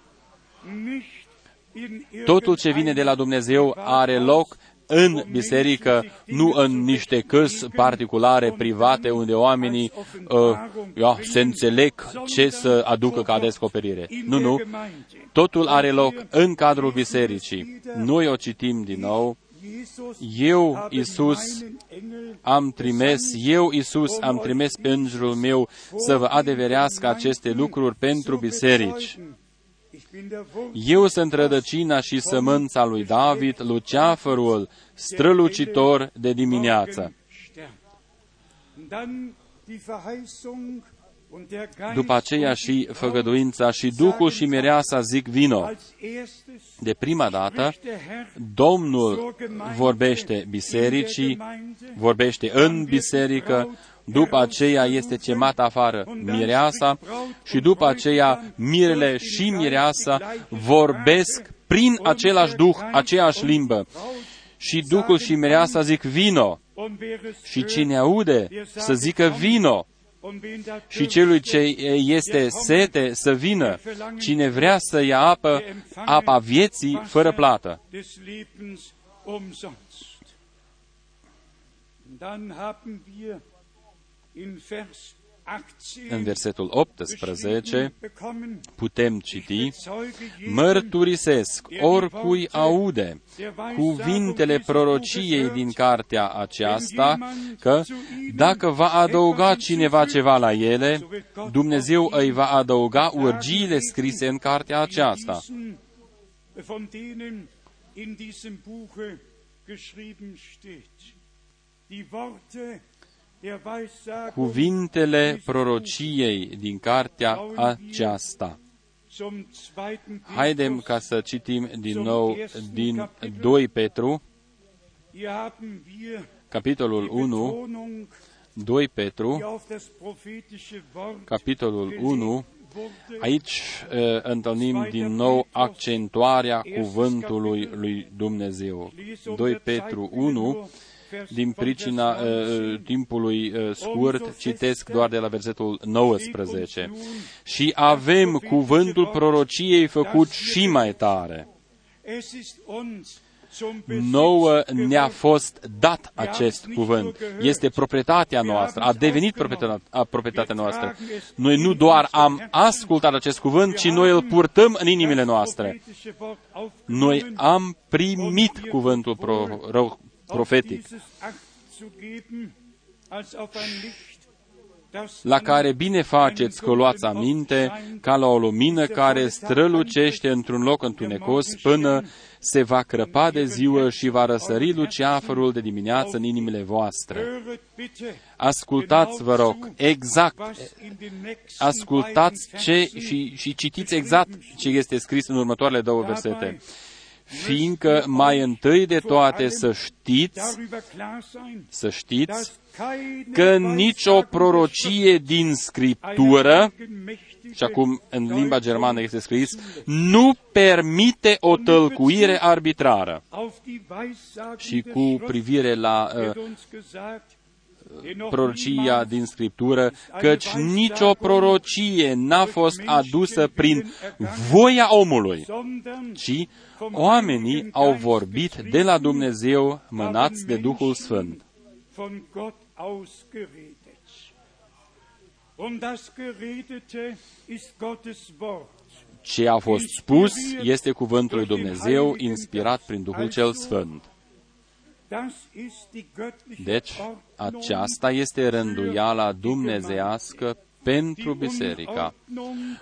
Totul ce vine de la Dumnezeu are loc în biserică, nu în niște căs particulare, private, unde oamenii uh, ia, se înțeleg ce să aducă ca descoperire. Nu, nu. Totul are loc în cadrul bisericii. Noi o citim din nou. Eu, Isus, am trimis, eu, Isus, am trimis pe îngerul meu să vă adeverească aceste lucruri pentru biserici. Eu sunt rădăcina și sămânța lui David, luceafărul, strălucitor de dimineață. După aceea și făgăduința și Duhul și mireasa zic vino. De prima dată, Domnul vorbește bisericii, vorbește în biserică, după aceea este chemat afară mireasa și după aceea mirele și mireasa vorbesc prin același Duh, aceeași limbă. Și Duhul și mireasa zic vino. Și cine aude să zică vino. Și celui ce este sete să vină, cine vrea să ia apă, apa vieții fără plată. Dann haben wir în versetul 18 putem citi, mărturisesc oricui aude cuvintele prorociei din cartea aceasta, că dacă va adăuga cineva ceva la ele, Dumnezeu îi va adăuga urgiile scrise în cartea aceasta. Die Worte cuvintele prorociei din cartea aceasta. Haidem ca să citim din nou din 2 Petru, capitolul 1, 2 Petru, capitolul 1, aici uh, întâlnim din nou accentuarea cuvântului lui Dumnezeu. 2 Petru 1, din pricina uh, timpului uh, scurt, citesc doar de la versetul 19. Și avem cuvântul prorociei făcut și mai tare. Nouă ne-a fost dat acest cuvânt. Este proprietatea noastră, a devenit proprietatea, proprietatea noastră. Noi nu doar am ascultat acest cuvânt, ci noi îl purtăm în inimile noastre. Noi am primit cuvântul pro, ro, profetic. La care bine faceți că luați aminte ca la o lumină care strălucește într-un loc întunecos până se va crăpa de ziua și va răsări luceafărul de dimineață în inimile voastre. Ascultați, vă rog, exact, ascultați ce și, și citiți exact ce este scris în următoarele două versete fiindcă mai întâi de toate să știți, să știți că nicio prorocie din Scriptură, și acum în limba germană este scris, nu permite o tălcuire arbitrară. Și cu privire la uh, prorocia din Scriptură, căci nicio prorocie n-a fost adusă prin voia omului, ci oamenii au vorbit de la Dumnezeu mânați de Duhul Sfânt. Ce a fost spus este cuvântul lui Dumnezeu inspirat prin Duhul cel Sfânt. Deci, aceasta este rânduiala dumnezească pentru biserica.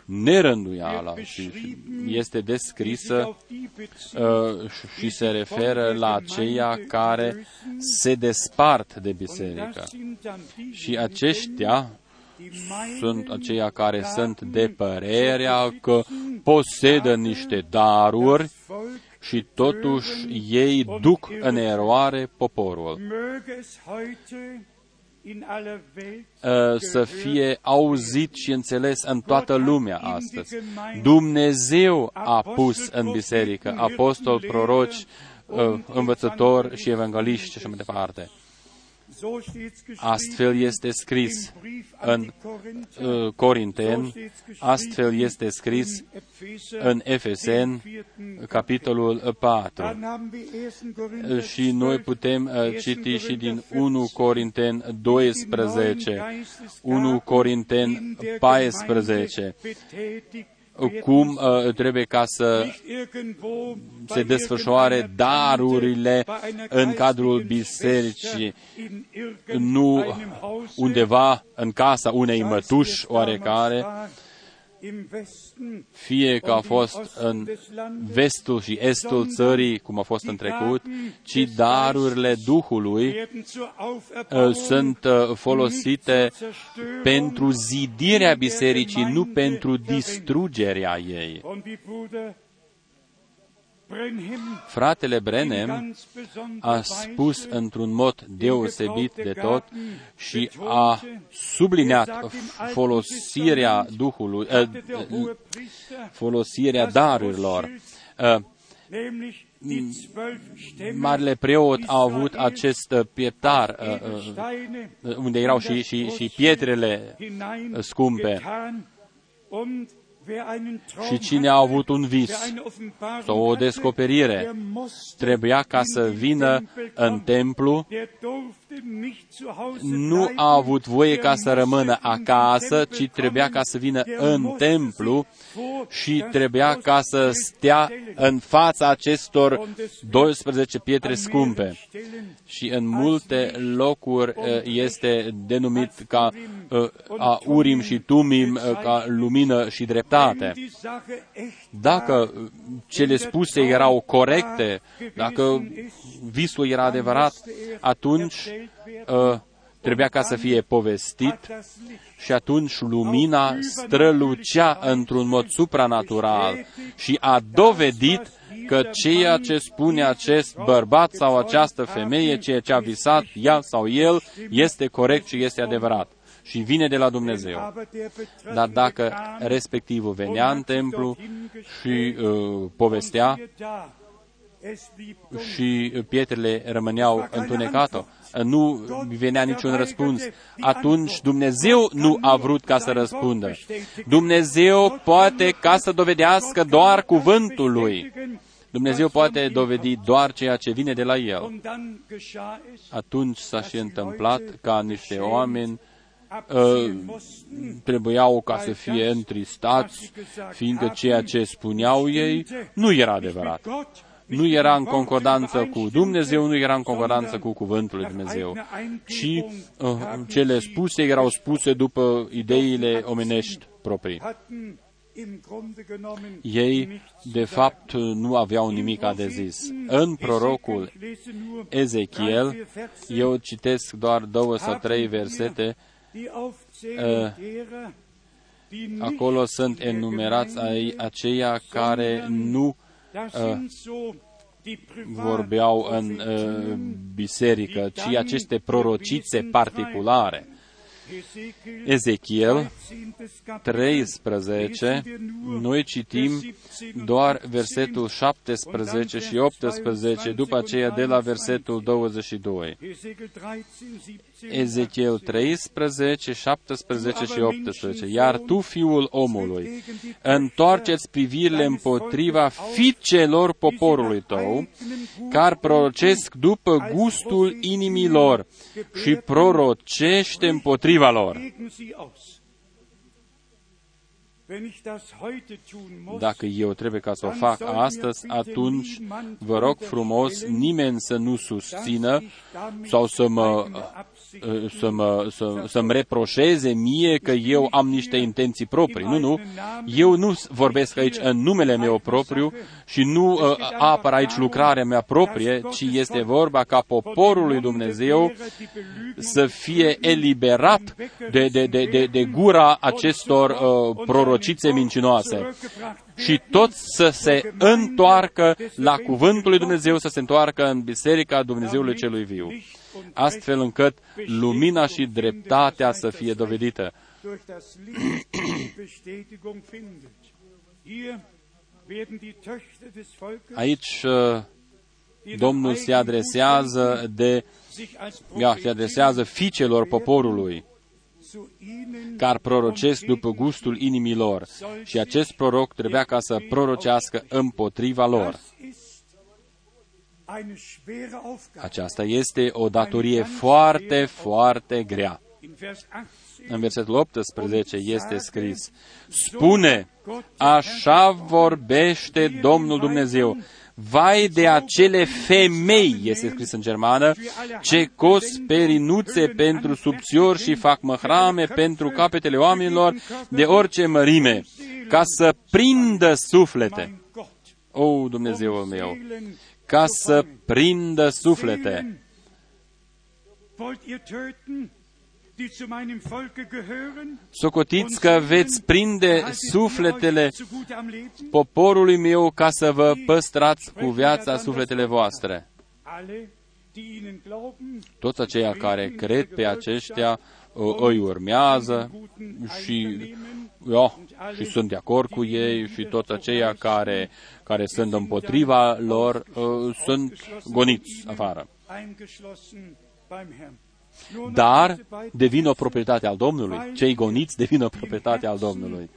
Nerânduiala și este descrisă uh, și se referă la aceia care se despart de biserică. Și aceștia sunt aceia care sunt de părerea că posedă niște daruri și totuși ei duc în eroare poporul. Să fie auzit și înțeles în toată lumea astăzi. Dumnezeu a pus în biserică apostoli, proroci, învățători și evangeliști și așa mai departe. Astfel este scris în uh, Corinten, astfel este scris în Efesen, capitolul 4. Și noi putem uh, citi și din 1 Corinten 12, 1 Corinten 14, cum uh, trebuie ca să se desfășoare darurile în cadrul bisericii, nu undeva în casa unei mătuși oarecare, fie că a fost în vestul și estul țării, cum a fost în trecut, ci darurile Duhului uh, sunt uh, folosite pentru zidirea bisericii, nu pentru distrugerea ei. Fratele Brenem a spus într-un mod deosebit de tot și a subliniat folosirea Duhului, uh, folosirea darurilor. Uh, Marele preot a avut acest pieptar uh, unde erau și, și, și pietrele scumpe și cine a avut un vis sau o descoperire trebuia ca să vină în templu, nu a avut voie ca să rămână acasă, ci trebuia ca să vină în templu și trebuia ca să stea în fața acestor 12 pietre scumpe. Și în multe locuri uh, este denumit ca uh, a Urim și Tumim, uh, ca lumină și dreptate. Dacă cele spuse erau corecte, dacă visul era adevărat, atunci trebuia ca să fie povestit și atunci lumina strălucea într-un mod supranatural și a dovedit că ceea ce spune acest bărbat sau această femeie, ceea ce a visat ea sau el, este corect și este adevărat și vine de la Dumnezeu. Dar dacă respectivul venea în templu și uh, povestea, Es blieb dunkel. și pietrele rămâneau întunecate. Nu venea niciun răspuns. Atunci Dumnezeu nu a vrut ca să răspundă. Dumnezeu poate ca să dovedească doar cuvântul lui. Dumnezeu poate dovedi doar ceea ce vine de la El. Und dann geschah es, Atunci s-a și întâmplat ca niște oameni abziehen mussten, trebuiau ca să fie întristați, fiindcă ceea ce spuneau ei nu era adevărat. Gott, Nu era în concordanță cu Dumnezeu, nu era în concordanță cu cuvântul lui Dumnezeu, ci uh, cele spuse erau spuse după ideile omenești proprii. hatten im Grunde genommen Ei, nichts de zu fapt, sagen. nu aveau nimic de zis. În prorocul Ich lese nur Ezechiel, drei, vier Verse, eu citesc doar două sau trei versete, die Aufzählung uh, derer, die nicht acolo sunt in der enumerați ai, Gemeinde, aceia care nu das sind so die privat- vorbeau în uh, biserică, ci aceste prorocițe particulare. Ezechiel 13, noi citim doar versetul 17 și 18, după aceea de la versetul 22. Ezechiel 13, 17 și 18. Iar tu, fiul omului, întoarceți privirile împotriva fiicelor poporului tău, care prorocesc după gustul inimilor și prorocește împotriva lor. Dacă eu trebuie ca să o fac astăzi, atunci vă rog frumos nimeni să nu susțină sau să mă, să mă, să, să-mi reproșeze mie că eu am niște intenții proprii. Nu, nu. Eu nu vorbesc aici în numele meu propriu și nu uh, apăr aici lucrarea mea proprie, ci este vorba ca poporul lui Dumnezeu să fie eliberat de, de, de, de, de gura acestor uh, prorocițe mincinoase. și toți să se întoarcă la cuvântul lui Dumnezeu, să se întoarcă în biserica Dumnezeului celui viu, astfel încât lumina și dreptatea să fie dovedită. Aici uh, Domnul se adresează de, ia, se adresează fiicelor poporului care prorocesc după gustul inimilor și acest proroc trebuia ca să prorocească împotriva lor. Aceasta este o datorie foarte, foarte grea. În versetul 18 este scris, Spune, așa vorbește Domnul Dumnezeu, Vai de acele femei, este scris în germană, ce cos perinuțe pentru subțiori și fac măhrame pentru capetele oamenilor de orice mărime, ca să prindă suflete. O, Dumnezeul meu, ca să prindă suflete. Socotiți că veți prinde sufletele poporului meu ca să vă păstrați cu viața sufletele voastre. Toți aceia care cred pe aceștia îi urmează și, ja, și sunt de acord cu ei și toți aceia care, care sunt împotriva lor sunt goniți afară dar devin o proprietate al Domnului. Cei goniți devin o proprietate al Domnului.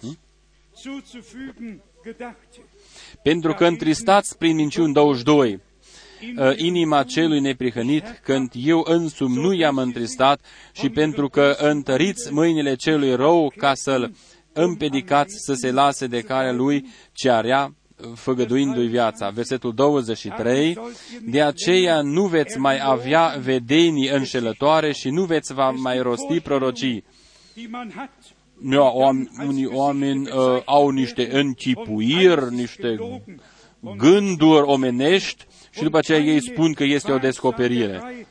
Hmm? Pentru că întristați prin minciuni 22, inima celui neprihănit, când eu însumi nu i-am întristat și pentru că întăriți mâinile celui rău ca să-l împedicați să se lase de care lui ce area făgăduindu-i viața. Versetul 23, de aceea nu veți mai avea vedenii înșelătoare și nu veți va mai rosti prorocii. Unii oameni uh, au niște închipuiri, niște gânduri omenești și după aceea ei spun că este o descoperire.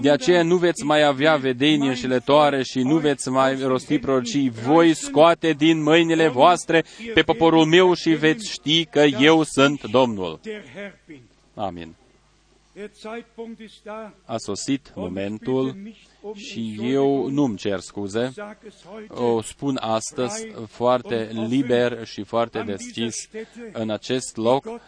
De aceea nu veți mai avea vedenii înșelătoare și nu veți mai rosti prorocii. Voi scoate din mâinile voastre pe poporul meu și veți ști că eu sunt Domnul. Amin. A sosit momentul Și eu nu-mi cer scuze, o spun astăzi foarte liber și foarte deschis în acest loc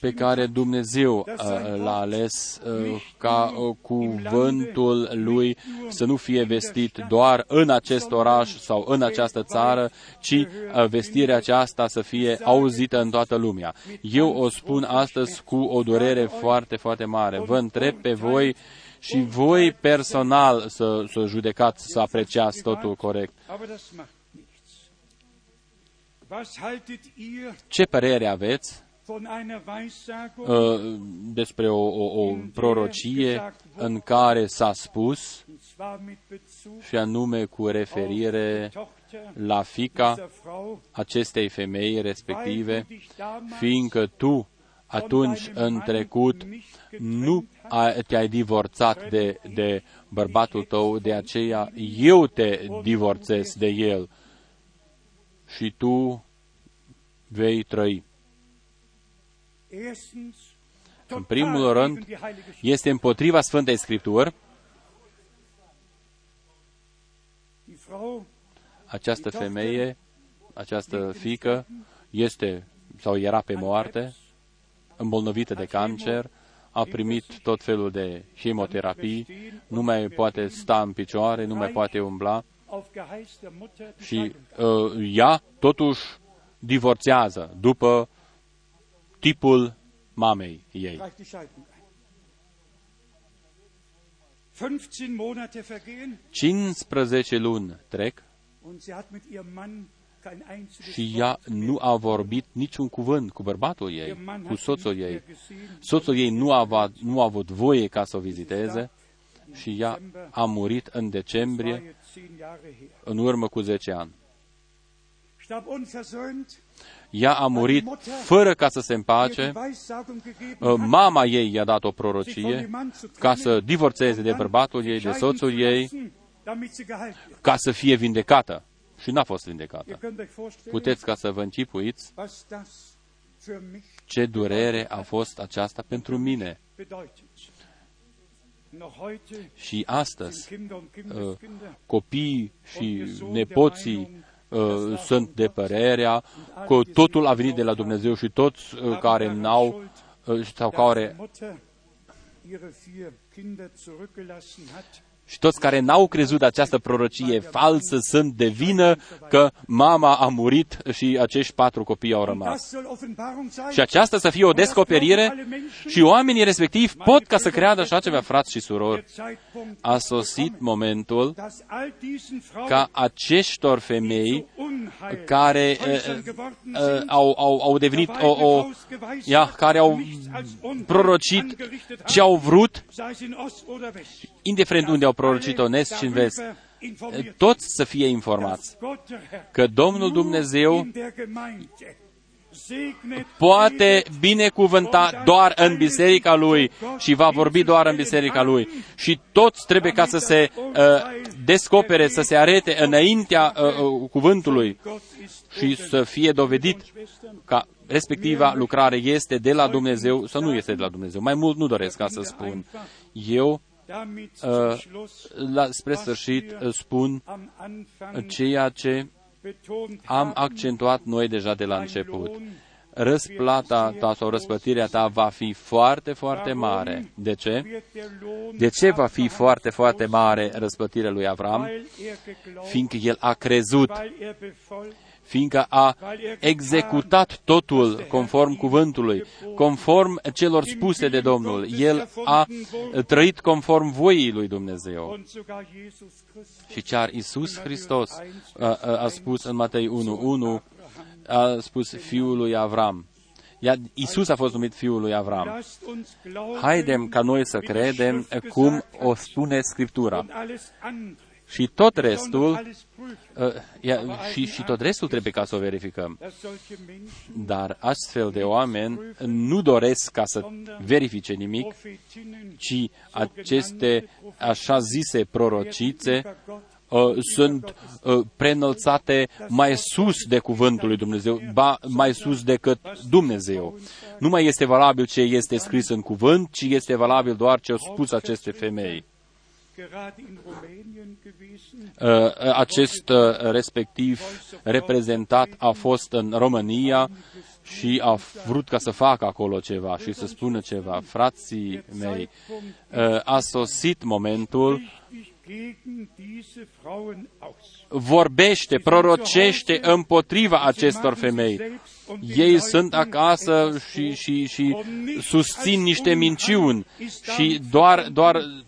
pe care Dumnezeu uh, l-a ales uh, ca uh, cuvântul lui să nu fie vestit doar în acest oraș sau în această țară, ci vestirea aceasta să fie auzită în toată lumea. Eu o spun astăzi cu o durere foarte, foarte mare. Vă întreb pe voi și voi personal să, să judecați, să apreciați totul corect. Ce părere aveți uh, despre o, o, o prorocie în care s-a spus, și anume cu referire la fica acestei femei respective, fiindcă tu atunci în trecut nu te-ai divorțat de, de bărbatul tău, de aceea eu te divorțez de el și tu vei trăi. În primul rând, este împotriva Sfântei Scripturi. Această femeie, această fică, este sau era pe moarte, îmbolnăvită de cancer, a primit tot felul de chemoterapii, nu mai poate sta în picioare, nu mai poate umbla și uh, ea totuși divorțează după tipul mamei ei. 15 luni trec și ea nu a vorbit niciun cuvânt cu bărbatul ei, cu soțul ei. Soțul ei nu a, avut, nu a avut voie ca să o viziteze și ea a murit în decembrie, în urmă cu 10 ani. Ea a murit fără ca să se împace. Uh, mama ei i-a dat o prorocie ca să divorțeze de bărbatul ei, de soțul ei, ca să fie vindecată și n-a fost vindecată. Puteți ca să vă închipuiți ce durere a fost aceasta pentru mine. Și astăzi, uh, copiii și nepoții uh, sunt de părerea că totul a venit de la Dumnezeu și toți uh, care n-au sau care și toți care n-au crezut această prorocie falsă sunt de vină că mama a murit și acești patru copii au rămas. Și aceasta să fie o descoperire și oamenii respectivi pot ca să creadă așa ceva, frați și surori. A sosit momentul ca aceștor femei care uh, uh, au, au, au devenit o, o ia, care au prorocit ce au vrut, indiferent unde au prorocit în est și în vest, toți să fie informați că Domnul Dumnezeu poate binecuvânta doar în biserica lui și va vorbi doar în biserica lui. Și toți trebuie ca să se uh, descopere, să se arete înaintea uh, uh, cuvântului și să fie dovedit că respectiva lucrare este de la Dumnezeu sau nu este de la Dumnezeu. Mai mult nu doresc ca să spun. Eu Uh, la, spre sfârșit uh, spun ceea ce am accentuat noi deja de la început. Răsplata ta sau răsplătirea ta va fi foarte, foarte mare. De ce? De ce va fi foarte, foarte mare răsplătirea lui Avram? Fiindcă el a crezut, fiindcă a executat totul conform cuvântului, conform celor spuse de Domnul. El a trăit conform voii lui Dumnezeu. Și chiar Iisus Hristos a, a, a spus în Matei 1.1, a spus fiul lui Avram. Iar Isus a fost numit fiul lui Avram. Haidem ca noi să credem cum o spune Scriptura. Și tot restul, uh, și, și tot restul trebuie ca să o verificăm. Dar astfel de oameni nu doresc ca să verifice nimic, ci aceste așa zise prorocițe uh, sunt uh, prenălțate mai sus de cuvântul lui Dumnezeu, ba mai sus decât Dumnezeu. Nu mai este valabil ce este scris în cuvânt, ci este valabil doar ce au spus aceste femei. Acest uh, respectiv reprezentat a fost în România și a vrut ca să facă acolo ceva și să spună ceva. Frații mei, uh, a sosit momentul, Richtig gegen diese Frauen aus. vorbește, prorocește împotriva acestor femei. Ei sunt acasă și, și, și susțin niște minciuni și doar, doar Für die Familien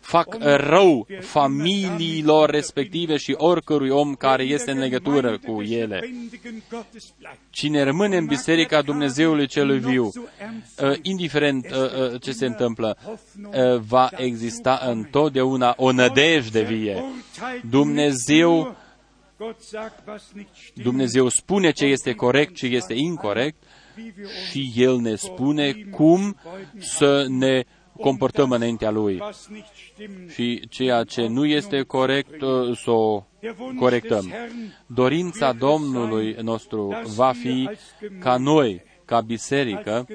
fac rău familiilor respective și oricărui om care este în legătură cu ele. Cine rămâne în Biserica Dumnezeului Celui Viu, uh, indiferent uh, uh, ce se întâmplă, uh, va exista întotdeauna o nădejde vie. Dumnezeu, Dumnezeu spune ce este corect, ce este incorrect și El ne spune cum să ne comportăm înaintea Lui. Și ceea ce nu este corect, uh, să o corectăm. Dorința Domnului nostru va fi ca noi, ca biserică,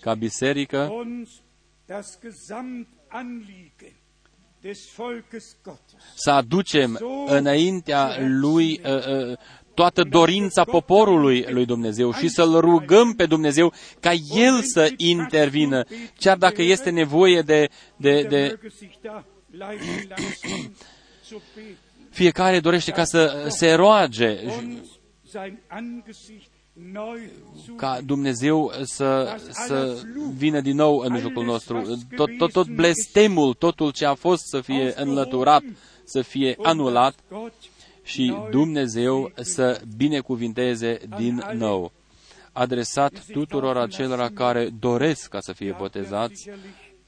ca biserică, uns das Gesamtanliegen des Volkes Gottes să aducem înaintea Lui uh, uh, toată dorința poporului lui Dumnezeu și să-L rugăm pe Dumnezeu ca El să intervină, chiar dacă este nevoie de, de, Der de möge sich da leiten lassen zu beten fiecare dorește ca să se roage, und sein Angesicht neu zu ca Dumnezeu să, să vină din nou în mijlocul nostru. Tot, tot, tot blestemul, totul ce a fost să fie înlăturat, să fie anulat Gott și Dumnezeu să binecuvinteze din nou. Adresat tuturor acelora care doresc ca să fie botezați,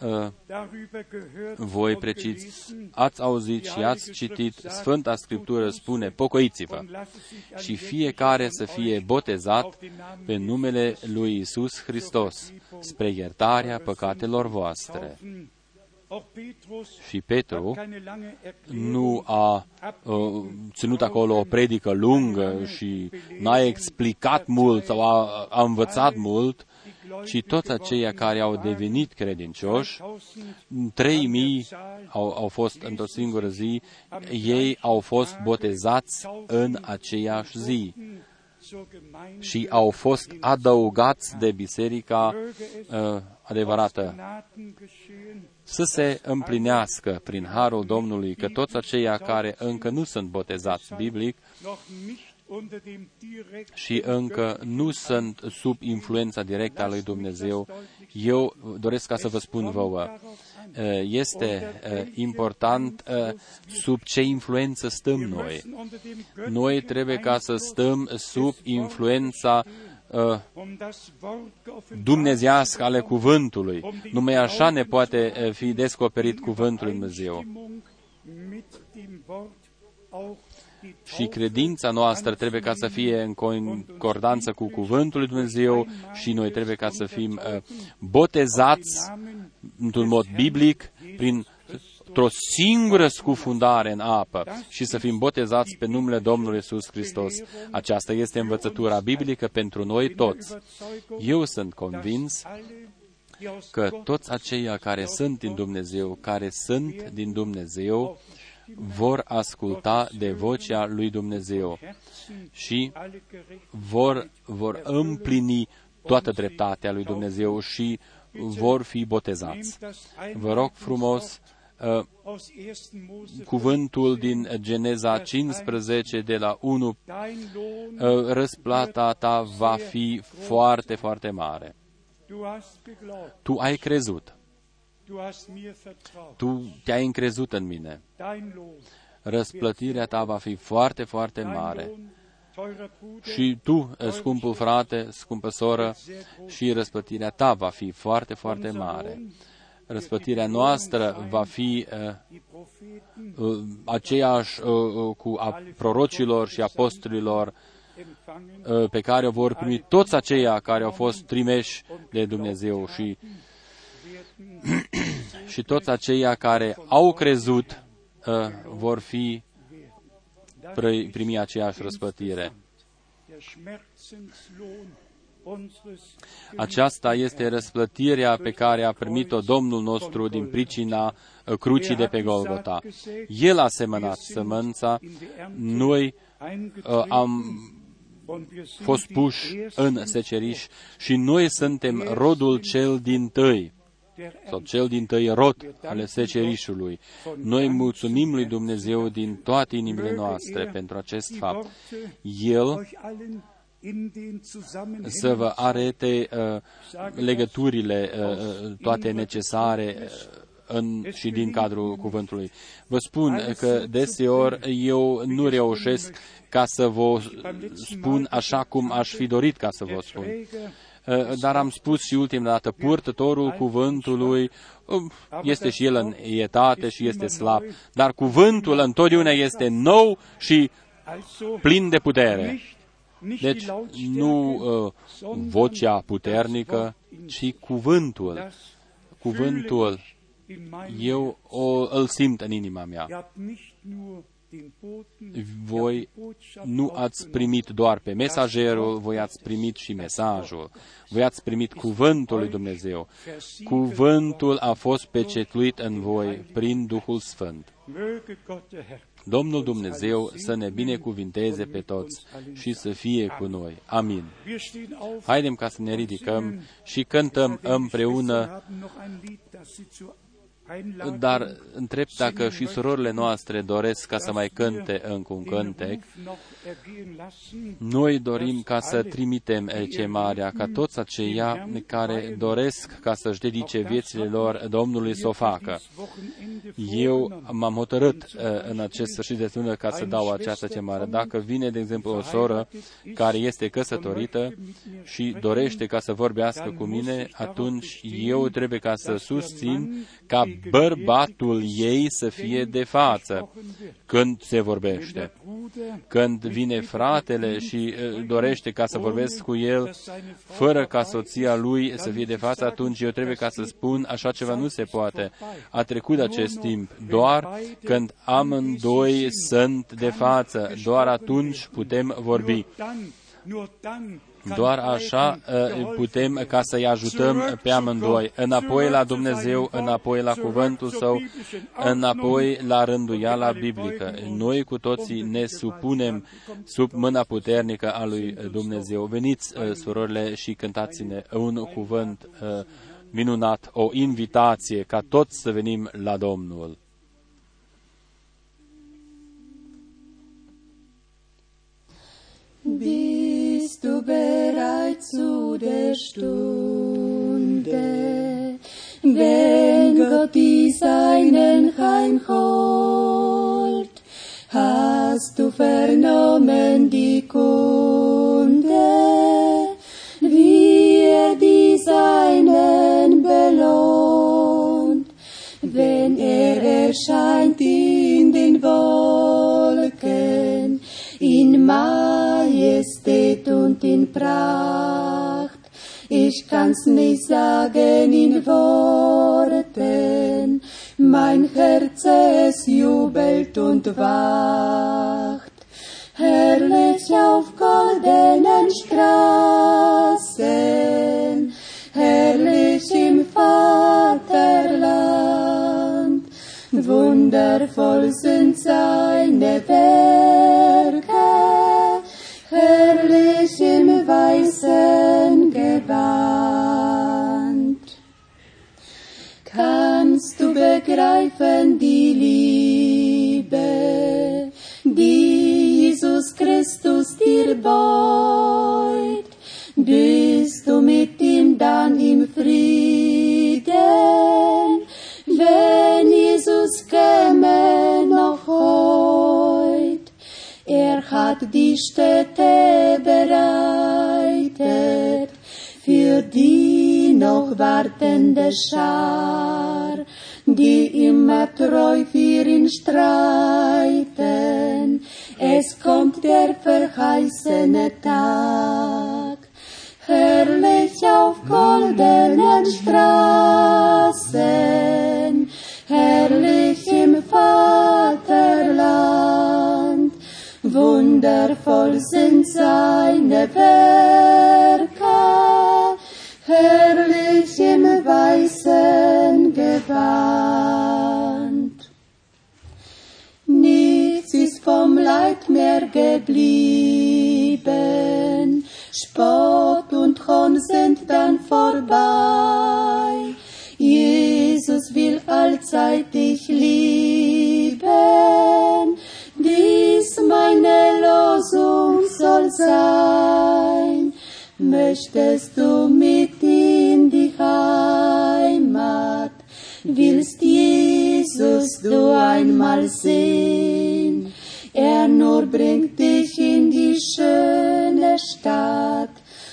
uh, darüber gehört voi und preciți, gelesen, ați auzit și ați citit, Sfânta Scriptură spune, pocăiți-vă und lasse sich an și fiecare să fie botezat pe numele lui Isus Hristos, spre iertarea păcatelor voastre. Taufen. Auch Petrus Și Petru keine lange Erklärung nu a uh, ținut acolo o predică lungă și n-a explicat mult sau a, a învățat mult, ci toți aceia care au devenit credincioși, 3000 au, au fost într-o singură zi, ei au fost botezați în aceeași zi zur Gemeinde și au fost adăugați de biserica uh, adevărată. Gnaden geschehen, Să se împlinească prin harul Domnului că toți aceia care încă nu sunt botezați biblic noch nicht unter dem direkt și încă nu sunt sub influența directă a lui Dumnezeu, eu doresc ca să vă spun vouă, uh, este uh, important uh, sub ce influență stăm noi. unter dem Noi trebuie ca să stăm sub influența uh, um das Wort geoffenbart dumnezească ale cuvântului. Numai așa ne poate uh, fi descoperit cuvântul lui Dumnezeu. Stimmung mit dem Wort auch die Și credința noastră trebuie ca să fie în concordanță cu cuvântul lui Dumnezeu și noi trebuie ca să fim uh, botezați într-un mod biblic prin o singură scufundare în apă și să fim botezați pe numele Domnului Iisus Hristos. Aceasta este învățătura biblică pentru noi toți. Eu sunt convins alle, die aus că toți aceia care sunt din Dumnezeu, care sunt din Dumnezeu, vor asculta de vocea lui Dumnezeu și alle gerecht vor, vor împlini toată dreptatea lui Dumnezeu și vor fi botezați. das Vă rog frumos, uh, aus 1. Mose cuvântul din Geneza 15 de la 1, dein Lohn, uh, răsplata ta va fi foarte, foarte mare. du hast geglaubt, Tu ai crezut, du hast mir vertraut, tu te-ai încrezut în mine. dein Lohn, Răsplătirea ta va fi foarte, foarte dein mare. Lohn, teurer Bruder, Și tu, scumpul frate, scumpă soră, și răsplătirea ta va fi foarte, foarte mare. Răsplătirea noastră va fi uh, die Propheten uh, aceeași uh, uh, cu a prorocilor și apostolilor empfangen, uh, pe care o vor primi toți aceia care au fost trimeși de Dumnezeu și, și toți aceia care au crezut uh, vor fi pri- primi aceeași răsplătire. Der Schmerzenslohn unseres Aceasta este răsplătirea pe care a primit-o Domnul nostru din pricina uh, crucii de pe Golgota. El a semănat sămânța, noi uh, am und wir sind fost die puși Ersten în seceriș și noi suntem rodul cel din tâi der sau cel din tăi rod ale secerișului. Noi mulțumim lui Dumnezeu din toate inimile noastre pentru acest fapt. El euch allen in den Zusammenhängen să vă arete uh, legăturile uh, uh, toate necesare uh, în, și din cadrul cuvântului. Vă spun că deseori eu nu reușesc ca să vă spun așa cum aș fi dorit ca să vă spun. Uh, Dar am spus și ultima dată, purtătorul cuvântului um, este și el în etate și este slab, dar cuvântul întotdeauna este nou și also plin de putere. Nicht, nicht Deci die Lautstärke, nu uh, vocea puternică, ci cuvântul. das Cuvântul fühle ich in meinem eu o, îl simt în inima mea. Ihr habt nicht nur den Boten, ihr Voi habt die Botschaft nu ați aufgenommen. primit doar pe mesagerul, voi ați primit și mesajul. Voi ați primit cuvântul lui Dumnezeu. Cuvântul a fost pecetuit în voi prin Duhul Sfânt. Möge Gott der Herr Domnul Dumnezeu să ne binecuvinteze pe toți și să fie cu noi. Amin. Wir stehen auf Haidem ca să ne ridicăm și cântăm împreună haben noch ein Lied, das Sie zur Einladung Dar întreb dacă și surorile noastre doresc ca să mai cânte încă un cântec. noch ergehen lassen. Noi dorim ca să trimitem chemarea, ca toți aceia care doresc ca să-și dedice viețile lor Domnului să o facă. Wochenende Eu m-am hotărât uh, în acest sfârșit de lună ca să dau această chemare. Dacă vine, de exemplu, o soră care este căsătorită și dorește ca să vorbească cu mine, atunci eu trebuie ca să susțin ca bărbatul ei să fie de față când se vorbește. Când vine fratele și uh, dorește ca să vorbesc cu el, fără ca soția lui să fie de față, atunci eu trebuie ca să spun așa ceva nu se poate. A trecut acest timp. Doar când amândoi sunt de față, doar atunci putem vorbi. Dann, nur dann Doar așa uh, putem ca să-i ajutăm pe amândoi. Înapoi la Dumnezeu, înapoi la cuvântul Său, înapoi la rânduiala biblică. Noi cu toții ne supunem sub mâna puternică a lui Dumnezeu. Veniți, uh, surorile, și cântați-ne un cuvânt uh, minunat, o invitație ca toți să venim la Domnul. Bist du bereit zu der Stunde, wenn Gott die Seinen heimholt? Hast du vernommen die Kunde, wie er die Seinen belohnt, wenn er erscheint in den Wolken, in Majestät und in Pracht. Ich kann's nicht sagen in Worten, mein Herz es jubelt und wacht. Herrlich auf goldenen Straßen, herrlich im Vaterland, wundervoll sind seine Werke, herrlich im weißen Gewand. Kannst du begreifen die Liebe, die Jesus Christus dir beut? Bist du mit ihm dann im Frieden, wenn Jesus käme noch heut? Er hat die Städte bereitet für die noch wartende Schar, die immer treu für ihn streiten. Es kommt der verheißene Tag, herrlich auf goldenen Straßen, herrlich im Vaterland. Wundervoll sind seine Werke, weißen Gewand. Nichts ist vom Leid mehr geblieben, Spott und Hohn sind dann vorbei. Jesus will allzeit dich lieben, meine Losung soll sein. Möchtest du mit in die Heimat, willst Jesus du einmal sehen, er nur bringt dich in die schöne Stadt,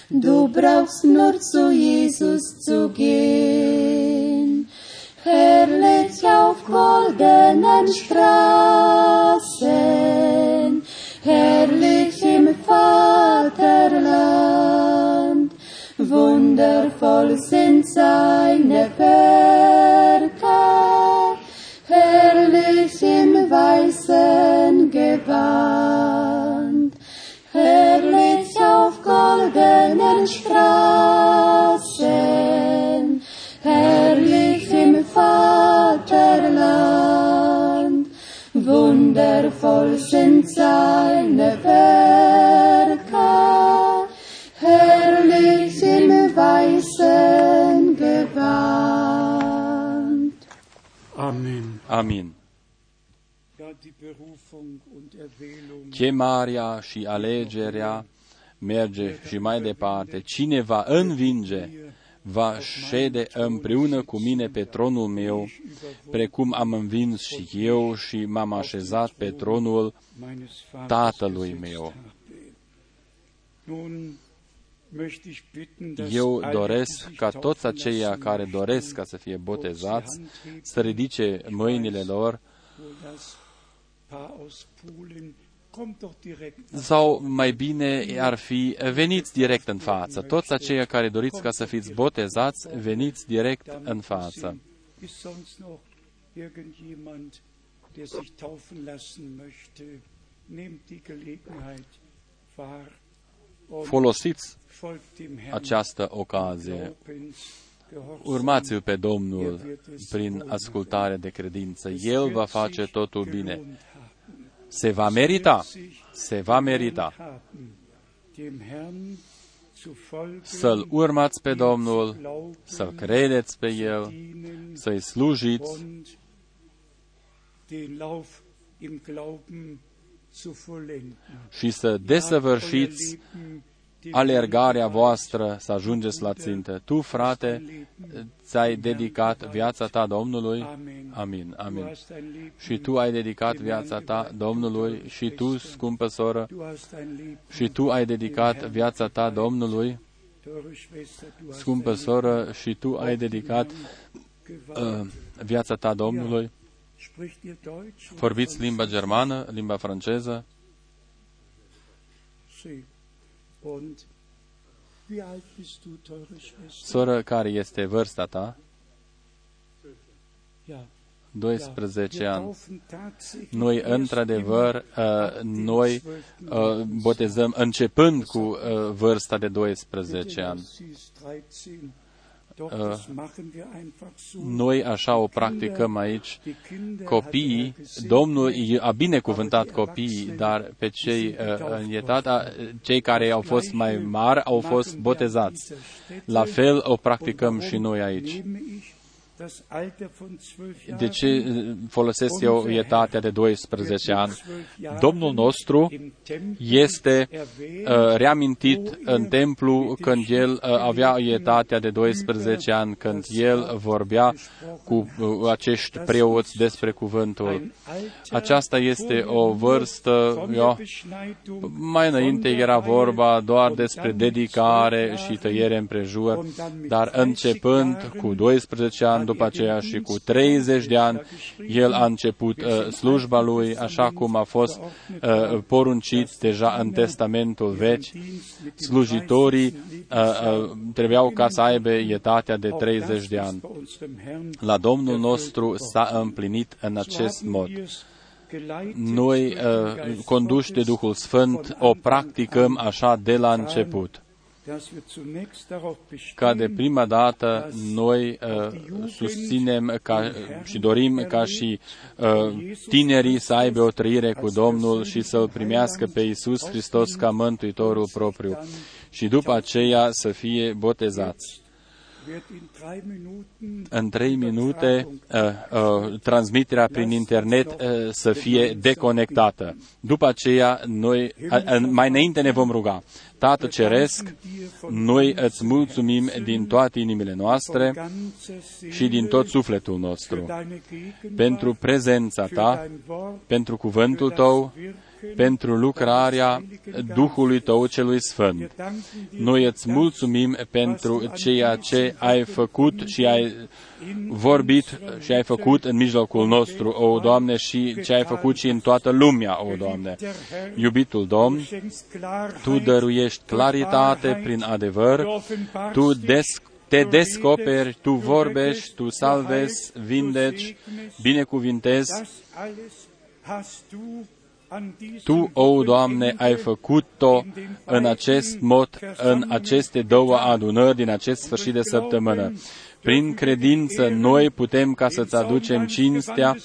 du brauchst nur zu Jesus zu gehen. Herrlich auf goldenen Straßen, herrlich im Vaterland, wundervoll sind seine Werke, herrlich im weißen Gewand, herrlich auf goldenen Straßen, herrlich wundervoll sind seine Werke, herrlich im weißen Gewand. Amen. Amin. Ja, die Berufung und Erwählung Chemarea și alegerea merge și mai departe. Cine va învinge, va șede împreună cu mine pe tronul meu, precum am învins și eu și m-am așezat pe tronul meines Vaters Tatălui gesetzt meu. habe. Nun möchte ich bitten, dass Eu alle, doresc die sich ca taufen toți aceia lassen care möchten, doresc ca să fie botezați să ridice mâinile lor wo das Paar aus Polen kommt doch direkt nach sau mai bine ar fi veniți direct în față. Toți aceia care doriți ca să fiți botezați, veniți direct în față. Ist sonst noch irgendjemand, der sich taufen lassen möchte? Nehmt die Gelegenheit wahr und Folosiți folgt dem Herrn. această ocazie. Glaubens, gehorsam. Urmați-l pe Domnul prin ascultare de credință. El va face totul bine. Se va merita. Se va merita. Să-L urmați pe Domnul, să-L credeți pe El, să-i slujiți und den Lauf im Glauben zu vollenden. și să desăvârșiți alergarea voastră să ajungeți la țintă. Tu, frate, ți-ai dedicat viața ta Domnului? Amin, Du amin. hast dein Leben, Și tu ai dedicat viața ta Domnului și tu, scumpă soră, du hast dein Leben, și tu ai dedicat viața ta Domnului, teure Schwester, du hast scumpă dein soră, și tu ai dedicat Leben gewahrt. uh, viața ta Domnului. Spricht ihr Deutsch? oder Vorbiți sonst limba germană, limba franceză? Soră, care este vârsta ta? Ja. 12 Wir ani. taufen tatsächlich Noi, erst într-adevăr, im- uh, ab dem noi 12. uh, botezăm începând cu uh, vârsta de 12 ani. Noi așa o practicăm aici. Die Kinder Copiii, hat er gesegnet, Domnul a binecuvântat copiii, dar pe cei uh, înietat, uh, cei care au fost mai mari au fost botezați. La fel o practicăm și noi aici. Nehme ich das Alter von 12 De ce Jahren uh, folosesc eu etatea de 12 ani? Domnul nostru im Tempel este erwähnt, uh, reamintit în templu când el uh, avea etatea de 12 ani, când el vorbea cu uh, acești preoți despre cuvântul. ein Alter, Aceasta este wo o nur vârstă, von der ja, Beschneidung, mai înainte von der era vorba doar und despre dann dedicare mit și 12 tăiere împrejur, und dann mit dar 30 începând Jahren cu 12 ani, după aceea și cu 30 de ani, el a început uh, slujba lui așa cum a fost uh, poruncit deja în Testamentul Vechi. Slujitorii uh, uh, trebuiau ca să aibă etatea de 30 de ani. La Domnul nostru s-a împlinit în acest mod. Noi, uh, conduși de Duhul Sfânt, o practicăm așa de la început. Dass wir zunächst darauf ca de bestehen, prima dată noi uh, susținem ca, și dorim ca și uh, tinerii să aibă o trăire cu Domnul și să-L primească pe Iisus Hristos ca Mântuitorul propriu și după aceea să fie botezați. wird in drei Minuten În trei minute uh, uh, transmiterea prin internet uh, să fie deconectată. După aceea, noi, uh, uh, mai înainte ne vom ruga. Tată Ceresc, noi îți mulțumim din toate inimile noastre ganzer Seele și din tot sufletul nostru für deine Gegenwart, pentru prezența für ta, dein Wort, pentru cuvântul für das tău, Wirken pentru lucrarea Duhului Tău celui Sfânt. Wir danken dir Noi îți für das, mulțumim pentru ceea ce ai făcut și ai vorbit și ai făcut în mijlocul nostru, o Doamne, și ce ai făcut și în toată lumea, o Doamne. geliebter Herr, Iubitul Domn, du schenkst Klarheit, Tu dăruiești claritate prin adevăr, Tu des, te descoperi, Tu vorbești, Tu salvezi, vindeci, binecuvintezi, Das alles hast du an diesem Tu, o Doamne, ai făcut-o în acest mod, în aceste două adunări din acest sfârșit de săptămână. Prin credință, noi putem ca să-ți aducem cinstea,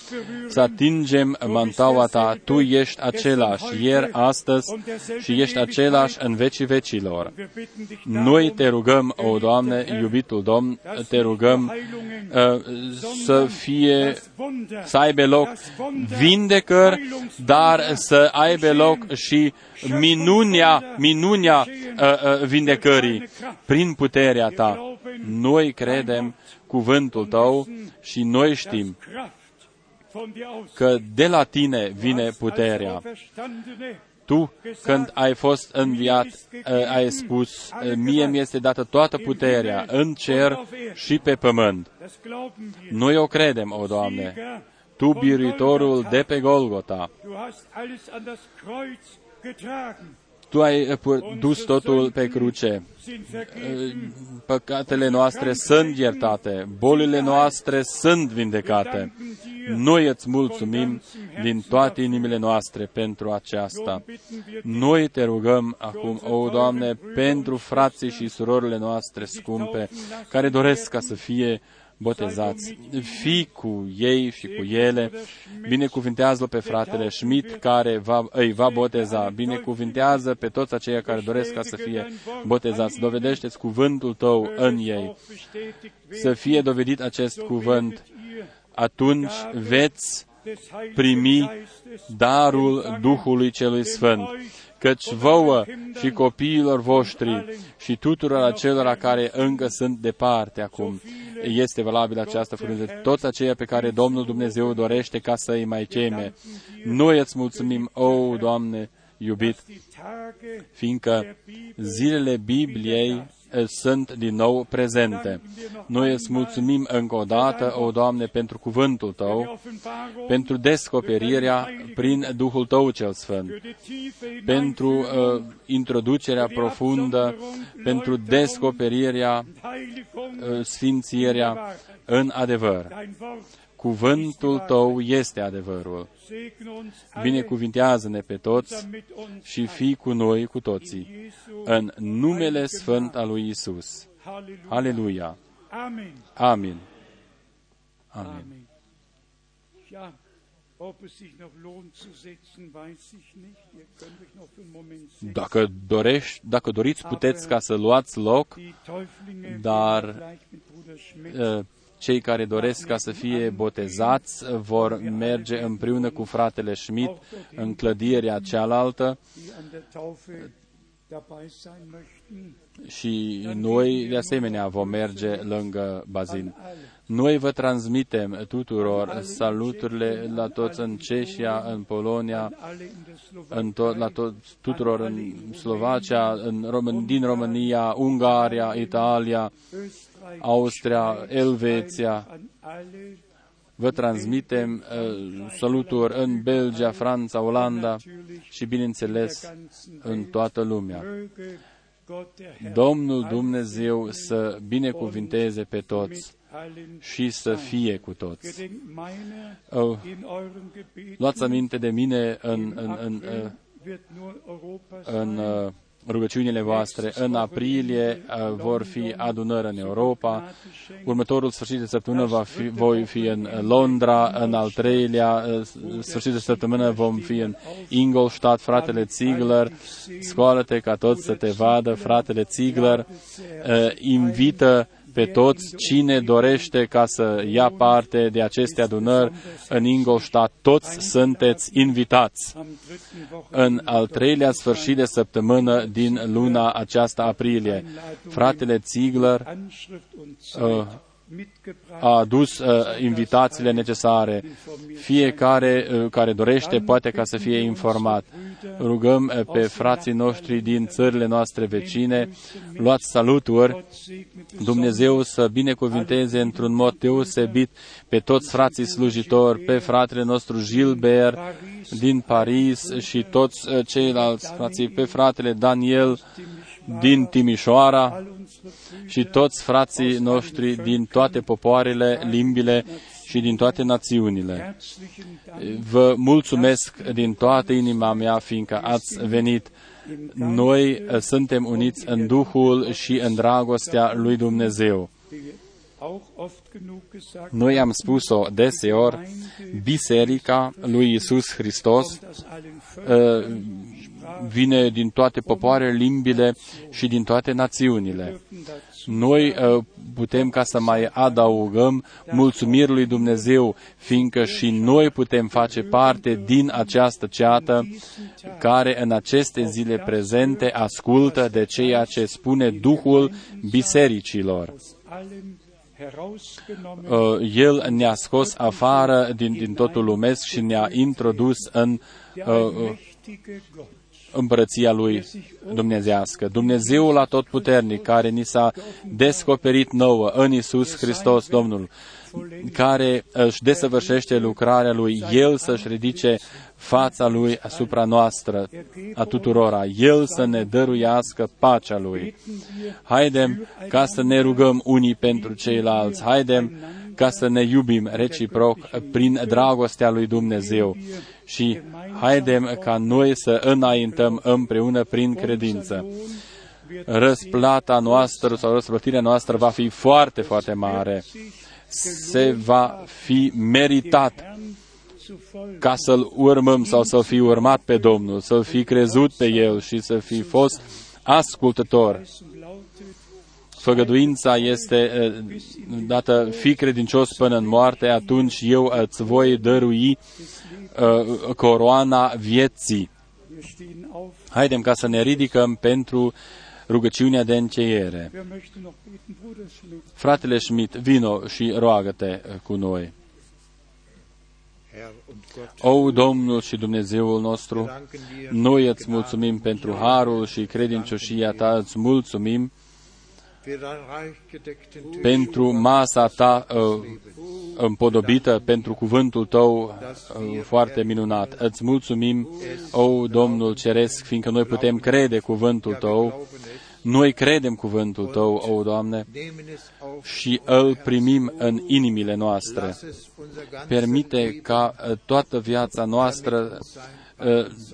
să atingem mantaua ta. Tu ești același ieri, astăzi și ești același în vecii vecilor. Wir bitten dich Noi te rugăm, o Doamne, iubitul Domn, te rugăm uh, să fie să aibă loc vindecări, dar să aibă loc și minunia, minunia uh, uh, vindecării prin puterea ta. Noi credem cuvântul tău și noi știm Kraft von dir aus. că de la tine vine puterea. Auferstandene, Tu, când ai fost înviat, uh, ai spus, uh, mie mi este dată toată puterea în cer și pe pământ. das glauben wir. Noi o credem, o Doamne. Sieger, Tu, biruitorul de pe Golgota, du hast alles an das Kreuz getragen, Tu ai uh, pu- dus totul pe cruce. sind vergeben. Păcatele noastre sunt iertate, bolile noastre sunt vindecate. Noi îți mulțumim din toate inimile noastre pentru aceasta. Noi te rugăm acum, o Doamne, pentru frații și surorile noastre scumpe, care doresc ca să fie botezați. Fii cu ei și cu ele, binecuvintează pe fratele Schmidt care va, îi va boteza, binecuvintează pe toți aceia care doresc ca să fie botezați. Dovedește-ți cuvântul tău în ei. Să fie dovedit acest cuvânt. Atunci veți primi darul Duhului Celui Sfânt, căci vouă și copiilor voștri și tuturor acelora care încă sunt departe acum, este valabil această fărâmă. Toți aceia pe care Domnul Dumnezeu dorește ca să îi mai cheme. Noi îți mulțumim, o, Doamne, iubit, fiindcă zilele Bibliei eh, sunt din nou prezente. Noi îți mulțumim încă o dată, o Doamne, pentru cuvântul Tău, pentru descoperirea prin Duhul Tău cel Sfânt, pentru uh, introducerea profundă, pentru descoperirea, uh, sfințirea în adevăr. Cuvântul Tău este adevărul. Binecuvintează-ne pe toți și fii cu noi cu toții. În numele Sfânt al lui Isus. Aleluia. Amen. Amin. Amin. Amen. Ja, ob es sich noch lohnt zu setzen, weiß ich nicht. Ihr könnt euch noch für einen Moment setzen. Dacă, dorești, dacă doriți, puteți ca să luați loc, Die Täuflinge Dar, werden gleich mit Bruder Schmidt uh, cei care doresc ca să fie botezați vor merge împreună cu fratele Schmidt în clădirea cealaltă die an der Taufe dabei sein möchten. și noi, de asemenea, vom merge lângă bazin. Noi vă transmitem tuturor saluturile la toți în Ceșia, în Polonia, Alle in der Slowakei. în to- la to- tuturor în Slovacia, în Român- din România, Ungaria, Italia, Österreich, Austria, Elveția. an alle Vă transmitem uh, saluturi în Belgia, Franța, Olanda și, bineînțeles, în toată lumea. möge Gott der Herr Domnul Dumnezeu să binecuvinteze pe toți allen și să fie cu toți. gedenkt meiner Oh, in eurem Gebet. luați aminte de mine în, în, în, uh, wird nur Europa în sein. uh, rugăciunile voastre. În aprilie uh, vor fi adunări în Europa. Următorul sfârșit de săptămână va fi, voi fi în Londra. În al treilea uh, sfârșit de săptămână vom fi în Ingolstadt. Fratele Ziegler, scoală-te ca toți să te vadă. Fratele Ziegler uh, invită pe toți cine dorește ca să ia parte de aceste adunări în Ingolstadt. Toți sunteți invitați în al treilea sfârșit de săptămână din luna aceasta aprilie. Fratele Ziegler uh, a adus uh, invitațiile necesare. Fiecare uh, care dorește poate ca să fie informat. Rugăm uh, pe frații noștri din țările noastre vecine, luați saluturi, Dumnezeu să binecuvinteze într-un mod deosebit pe toți frații slujitori, pe fratele nostru Gilbert din Paris și toți uh, ceilalți frații, pe fratele Daniel din Timișoara și toți frații noștri din toate popoarele, limbile și din toate națiunile. Vă mulțumesc din toată inima mea, fiindcă ați venit. Noi uh, suntem uniți în Duhul și în dragostea lui Dumnezeu. Noi am spus-o deseori, Biserica lui Isus Hristos uh, vine din toate popoarele, limbile și din toate națiunile. Noi uh, putem ca să mai adăugăm mulțumirii lui Dumnezeu, fiindcă și noi putem face parte din această ceată care în aceste zile prezente ascultă de ceea ce spune Duhul bisericilor. Uh, El ne-a scos afară din, din totul lumesc și ne-a introdus în uh, împărăția lui dumnezească. Dumnezeul atotputernic care ni s-a descoperit nouă în Isus Hristos Domnul, care își desăvârșește lucrarea lui, El să-și ridice fața lui asupra noastră, a tuturora, El să ne dăruiască pacea lui. Haidem ca să ne rugăm unii pentru ceilalți, haidem ca să ne iubim reciproc prin dragostea lui Dumnezeu și haidem ca noi să înaintăm împreună prin credință. Răsplata noastră sau răsplătirea noastră va fi foarte, foarte mare. Se va fi meritat ca să-L urmăm sau să-L fi urmat pe Domnul, să-L fi crezut pe El și să fi fost ascultător. Făgăduința este eh, dată, fi credincios până în moarte, atunci eu îți voi dărui uh, coroana vieții. Haidem ca să ne ridicăm pentru rugăciunea de încheiere. Fratele Schmidt, vino și roagă-te cu noi. O, Domnul și Dumnezeul nostru, noi îți mulțumim pentru harul și credincioșia ta, îți mulțumim pentru masa ta uh, împodobită, pentru cuvântul tău uh, foarte minunat. Îți mulțumim, o Domnul Ceresc, fiindcă noi putem crede cuvântul tău, noi credem cuvântul Tău, o Doamne, și îl primim în inimile noastre. Permite ca uh, toată viața noastră Uh,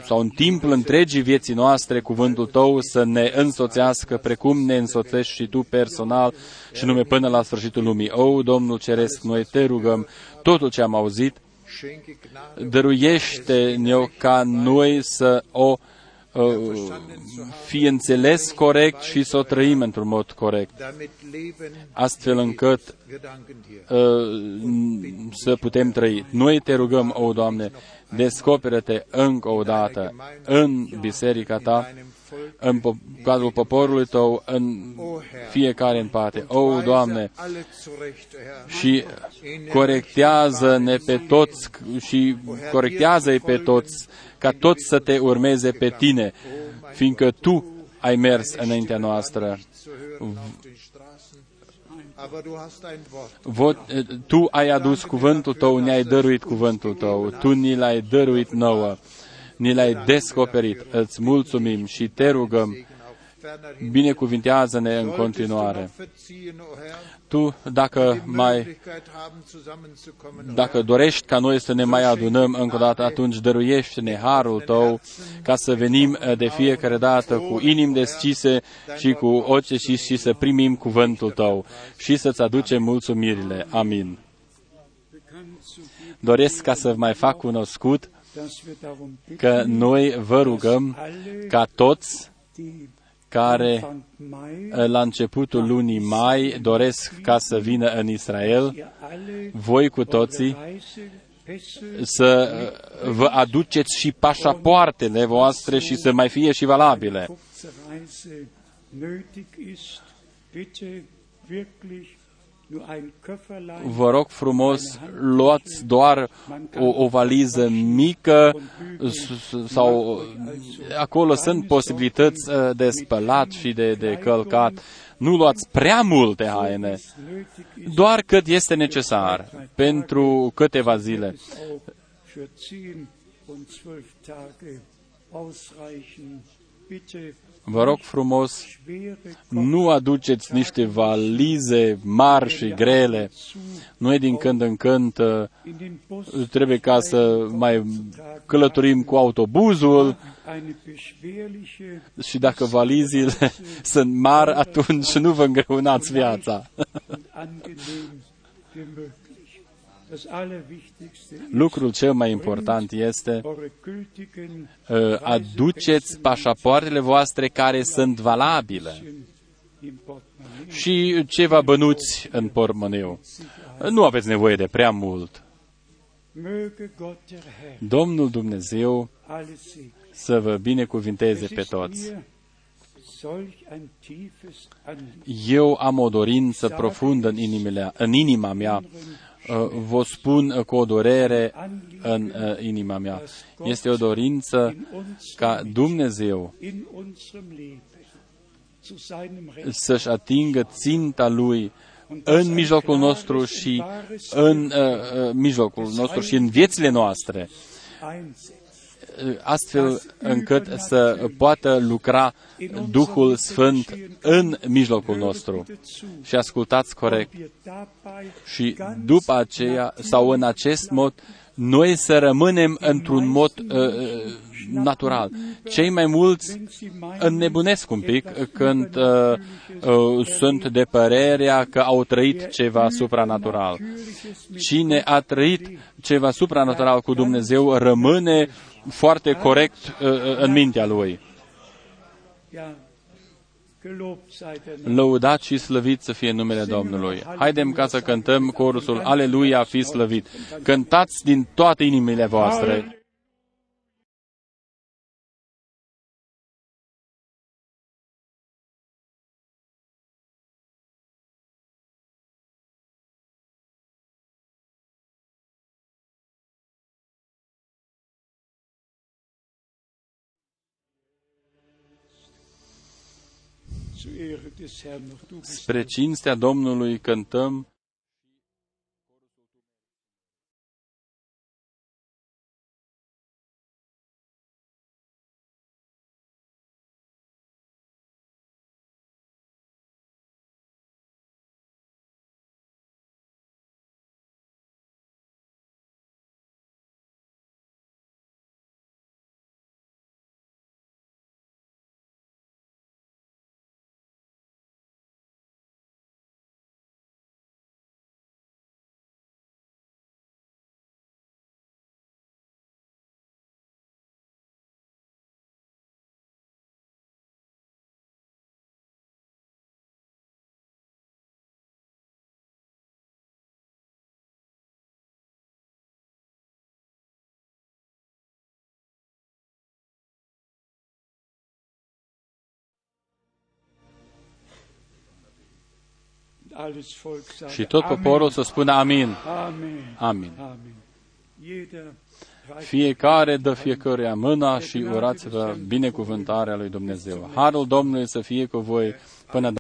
sau în timpul întregii vieții noastre, cuvântul Tău să ne însoțească precum ne însoțești și Tu personal și nume până la sfârșitul lumii. O, Domnul Ceresc, noi Te rugăm totul ce am auzit, dăruiește-ne ca noi să o uh, fi înțeles corect și să o trăim într-un mod corect, astfel încât uh, să putem trăi. Noi te rugăm, o Doamne, descoperă-te încă o dată în biserica ta, în cadrul poporului tău, în fiecare în parte. O, Doamne, și corectează-ne pe toți și corectează-i pe toți, ca toți să te urmeze pe tine, fiindcă Tu ai mers înaintea noastră. Vot, eh, tu ai adus cuvântul tău, ne-ai dăruit cuvântul tău, tu ni l-ai dăruit nouă, ni l-ai descoperit. Îți mulțumim și te rugăm Binecuvintează-ne în continuare. Tu, dacă mai dacă dorești ca noi să ne mai adunăm încă o dată, atunci dăruiește-ne harul tău ca să venim de fiecare dată cu inimi deschise și cu ochi deschise și să primim cuvântul tău și să-ți aducem mulțumirile. Amin. Doresc ca să mai fac cunoscut că noi vă rugăm ca toți care la începutul lunii mai doresc ca să vină în Israel, voi cu toții să vă aduceți și pașapoartele voastre și să mai fie și valabile. Vă rog frumos, luați doar o, o valiză mică sau acolo sunt posibilități de spălat și de, de călcat. Nu luați prea multe haine, doar cât este necesar pentru câteva zile. Vă rog frumos, nu aduceți niște valize mari și grele. Noi din când în când uh, trebuie ca să mai călătorim cu autobuzul și dacă valizile sunt mari, atunci nu vă îngreunați viața. Lucrul cel mai important este uh, aduceți pașapoartele voastre care sunt valabile și ceva bănuți în pormoneu. Nu aveți nevoie de prea mult. Domnul Dumnezeu să vă binecuvinteze pe toți. Eu am o dorință profundă în, inimile, în inima mea Uh, vă spun uh, cu o dorere în uh, inima mea. Este o dorință ca Dumnezeu să-și atingă ținta Lui în mijlocul nostru și în uh, mijlocul nostru și în viețile noastre astfel încât să poată lucra Duhul Sfânt în mijlocul nostru. Și ascultați corect. Și după aceea, sau în acest mod, noi să rămânem într-un mod uh, uh natural. Cei mai mulți înnebunesc un pic când uh, uh, sunt de părerea că au trăit ceva supranatural. Cine a trăit ceva supranatural cu Dumnezeu rămâne foarte corect uh, uh, în mintea lui. Lăudat și slăvit să fie numele Domnului. Haidem ca să cântăm corusul Aleluia, fi slăvit. Cântați din toate inimile voastre. Spre cinstea Domnului cântăm Și tot poporul să spună amin. Amin. Fiecare dă fiecare mâna și urați-vă binecuvântarea lui Dumnezeu. Harul Domnului să fie cu voi până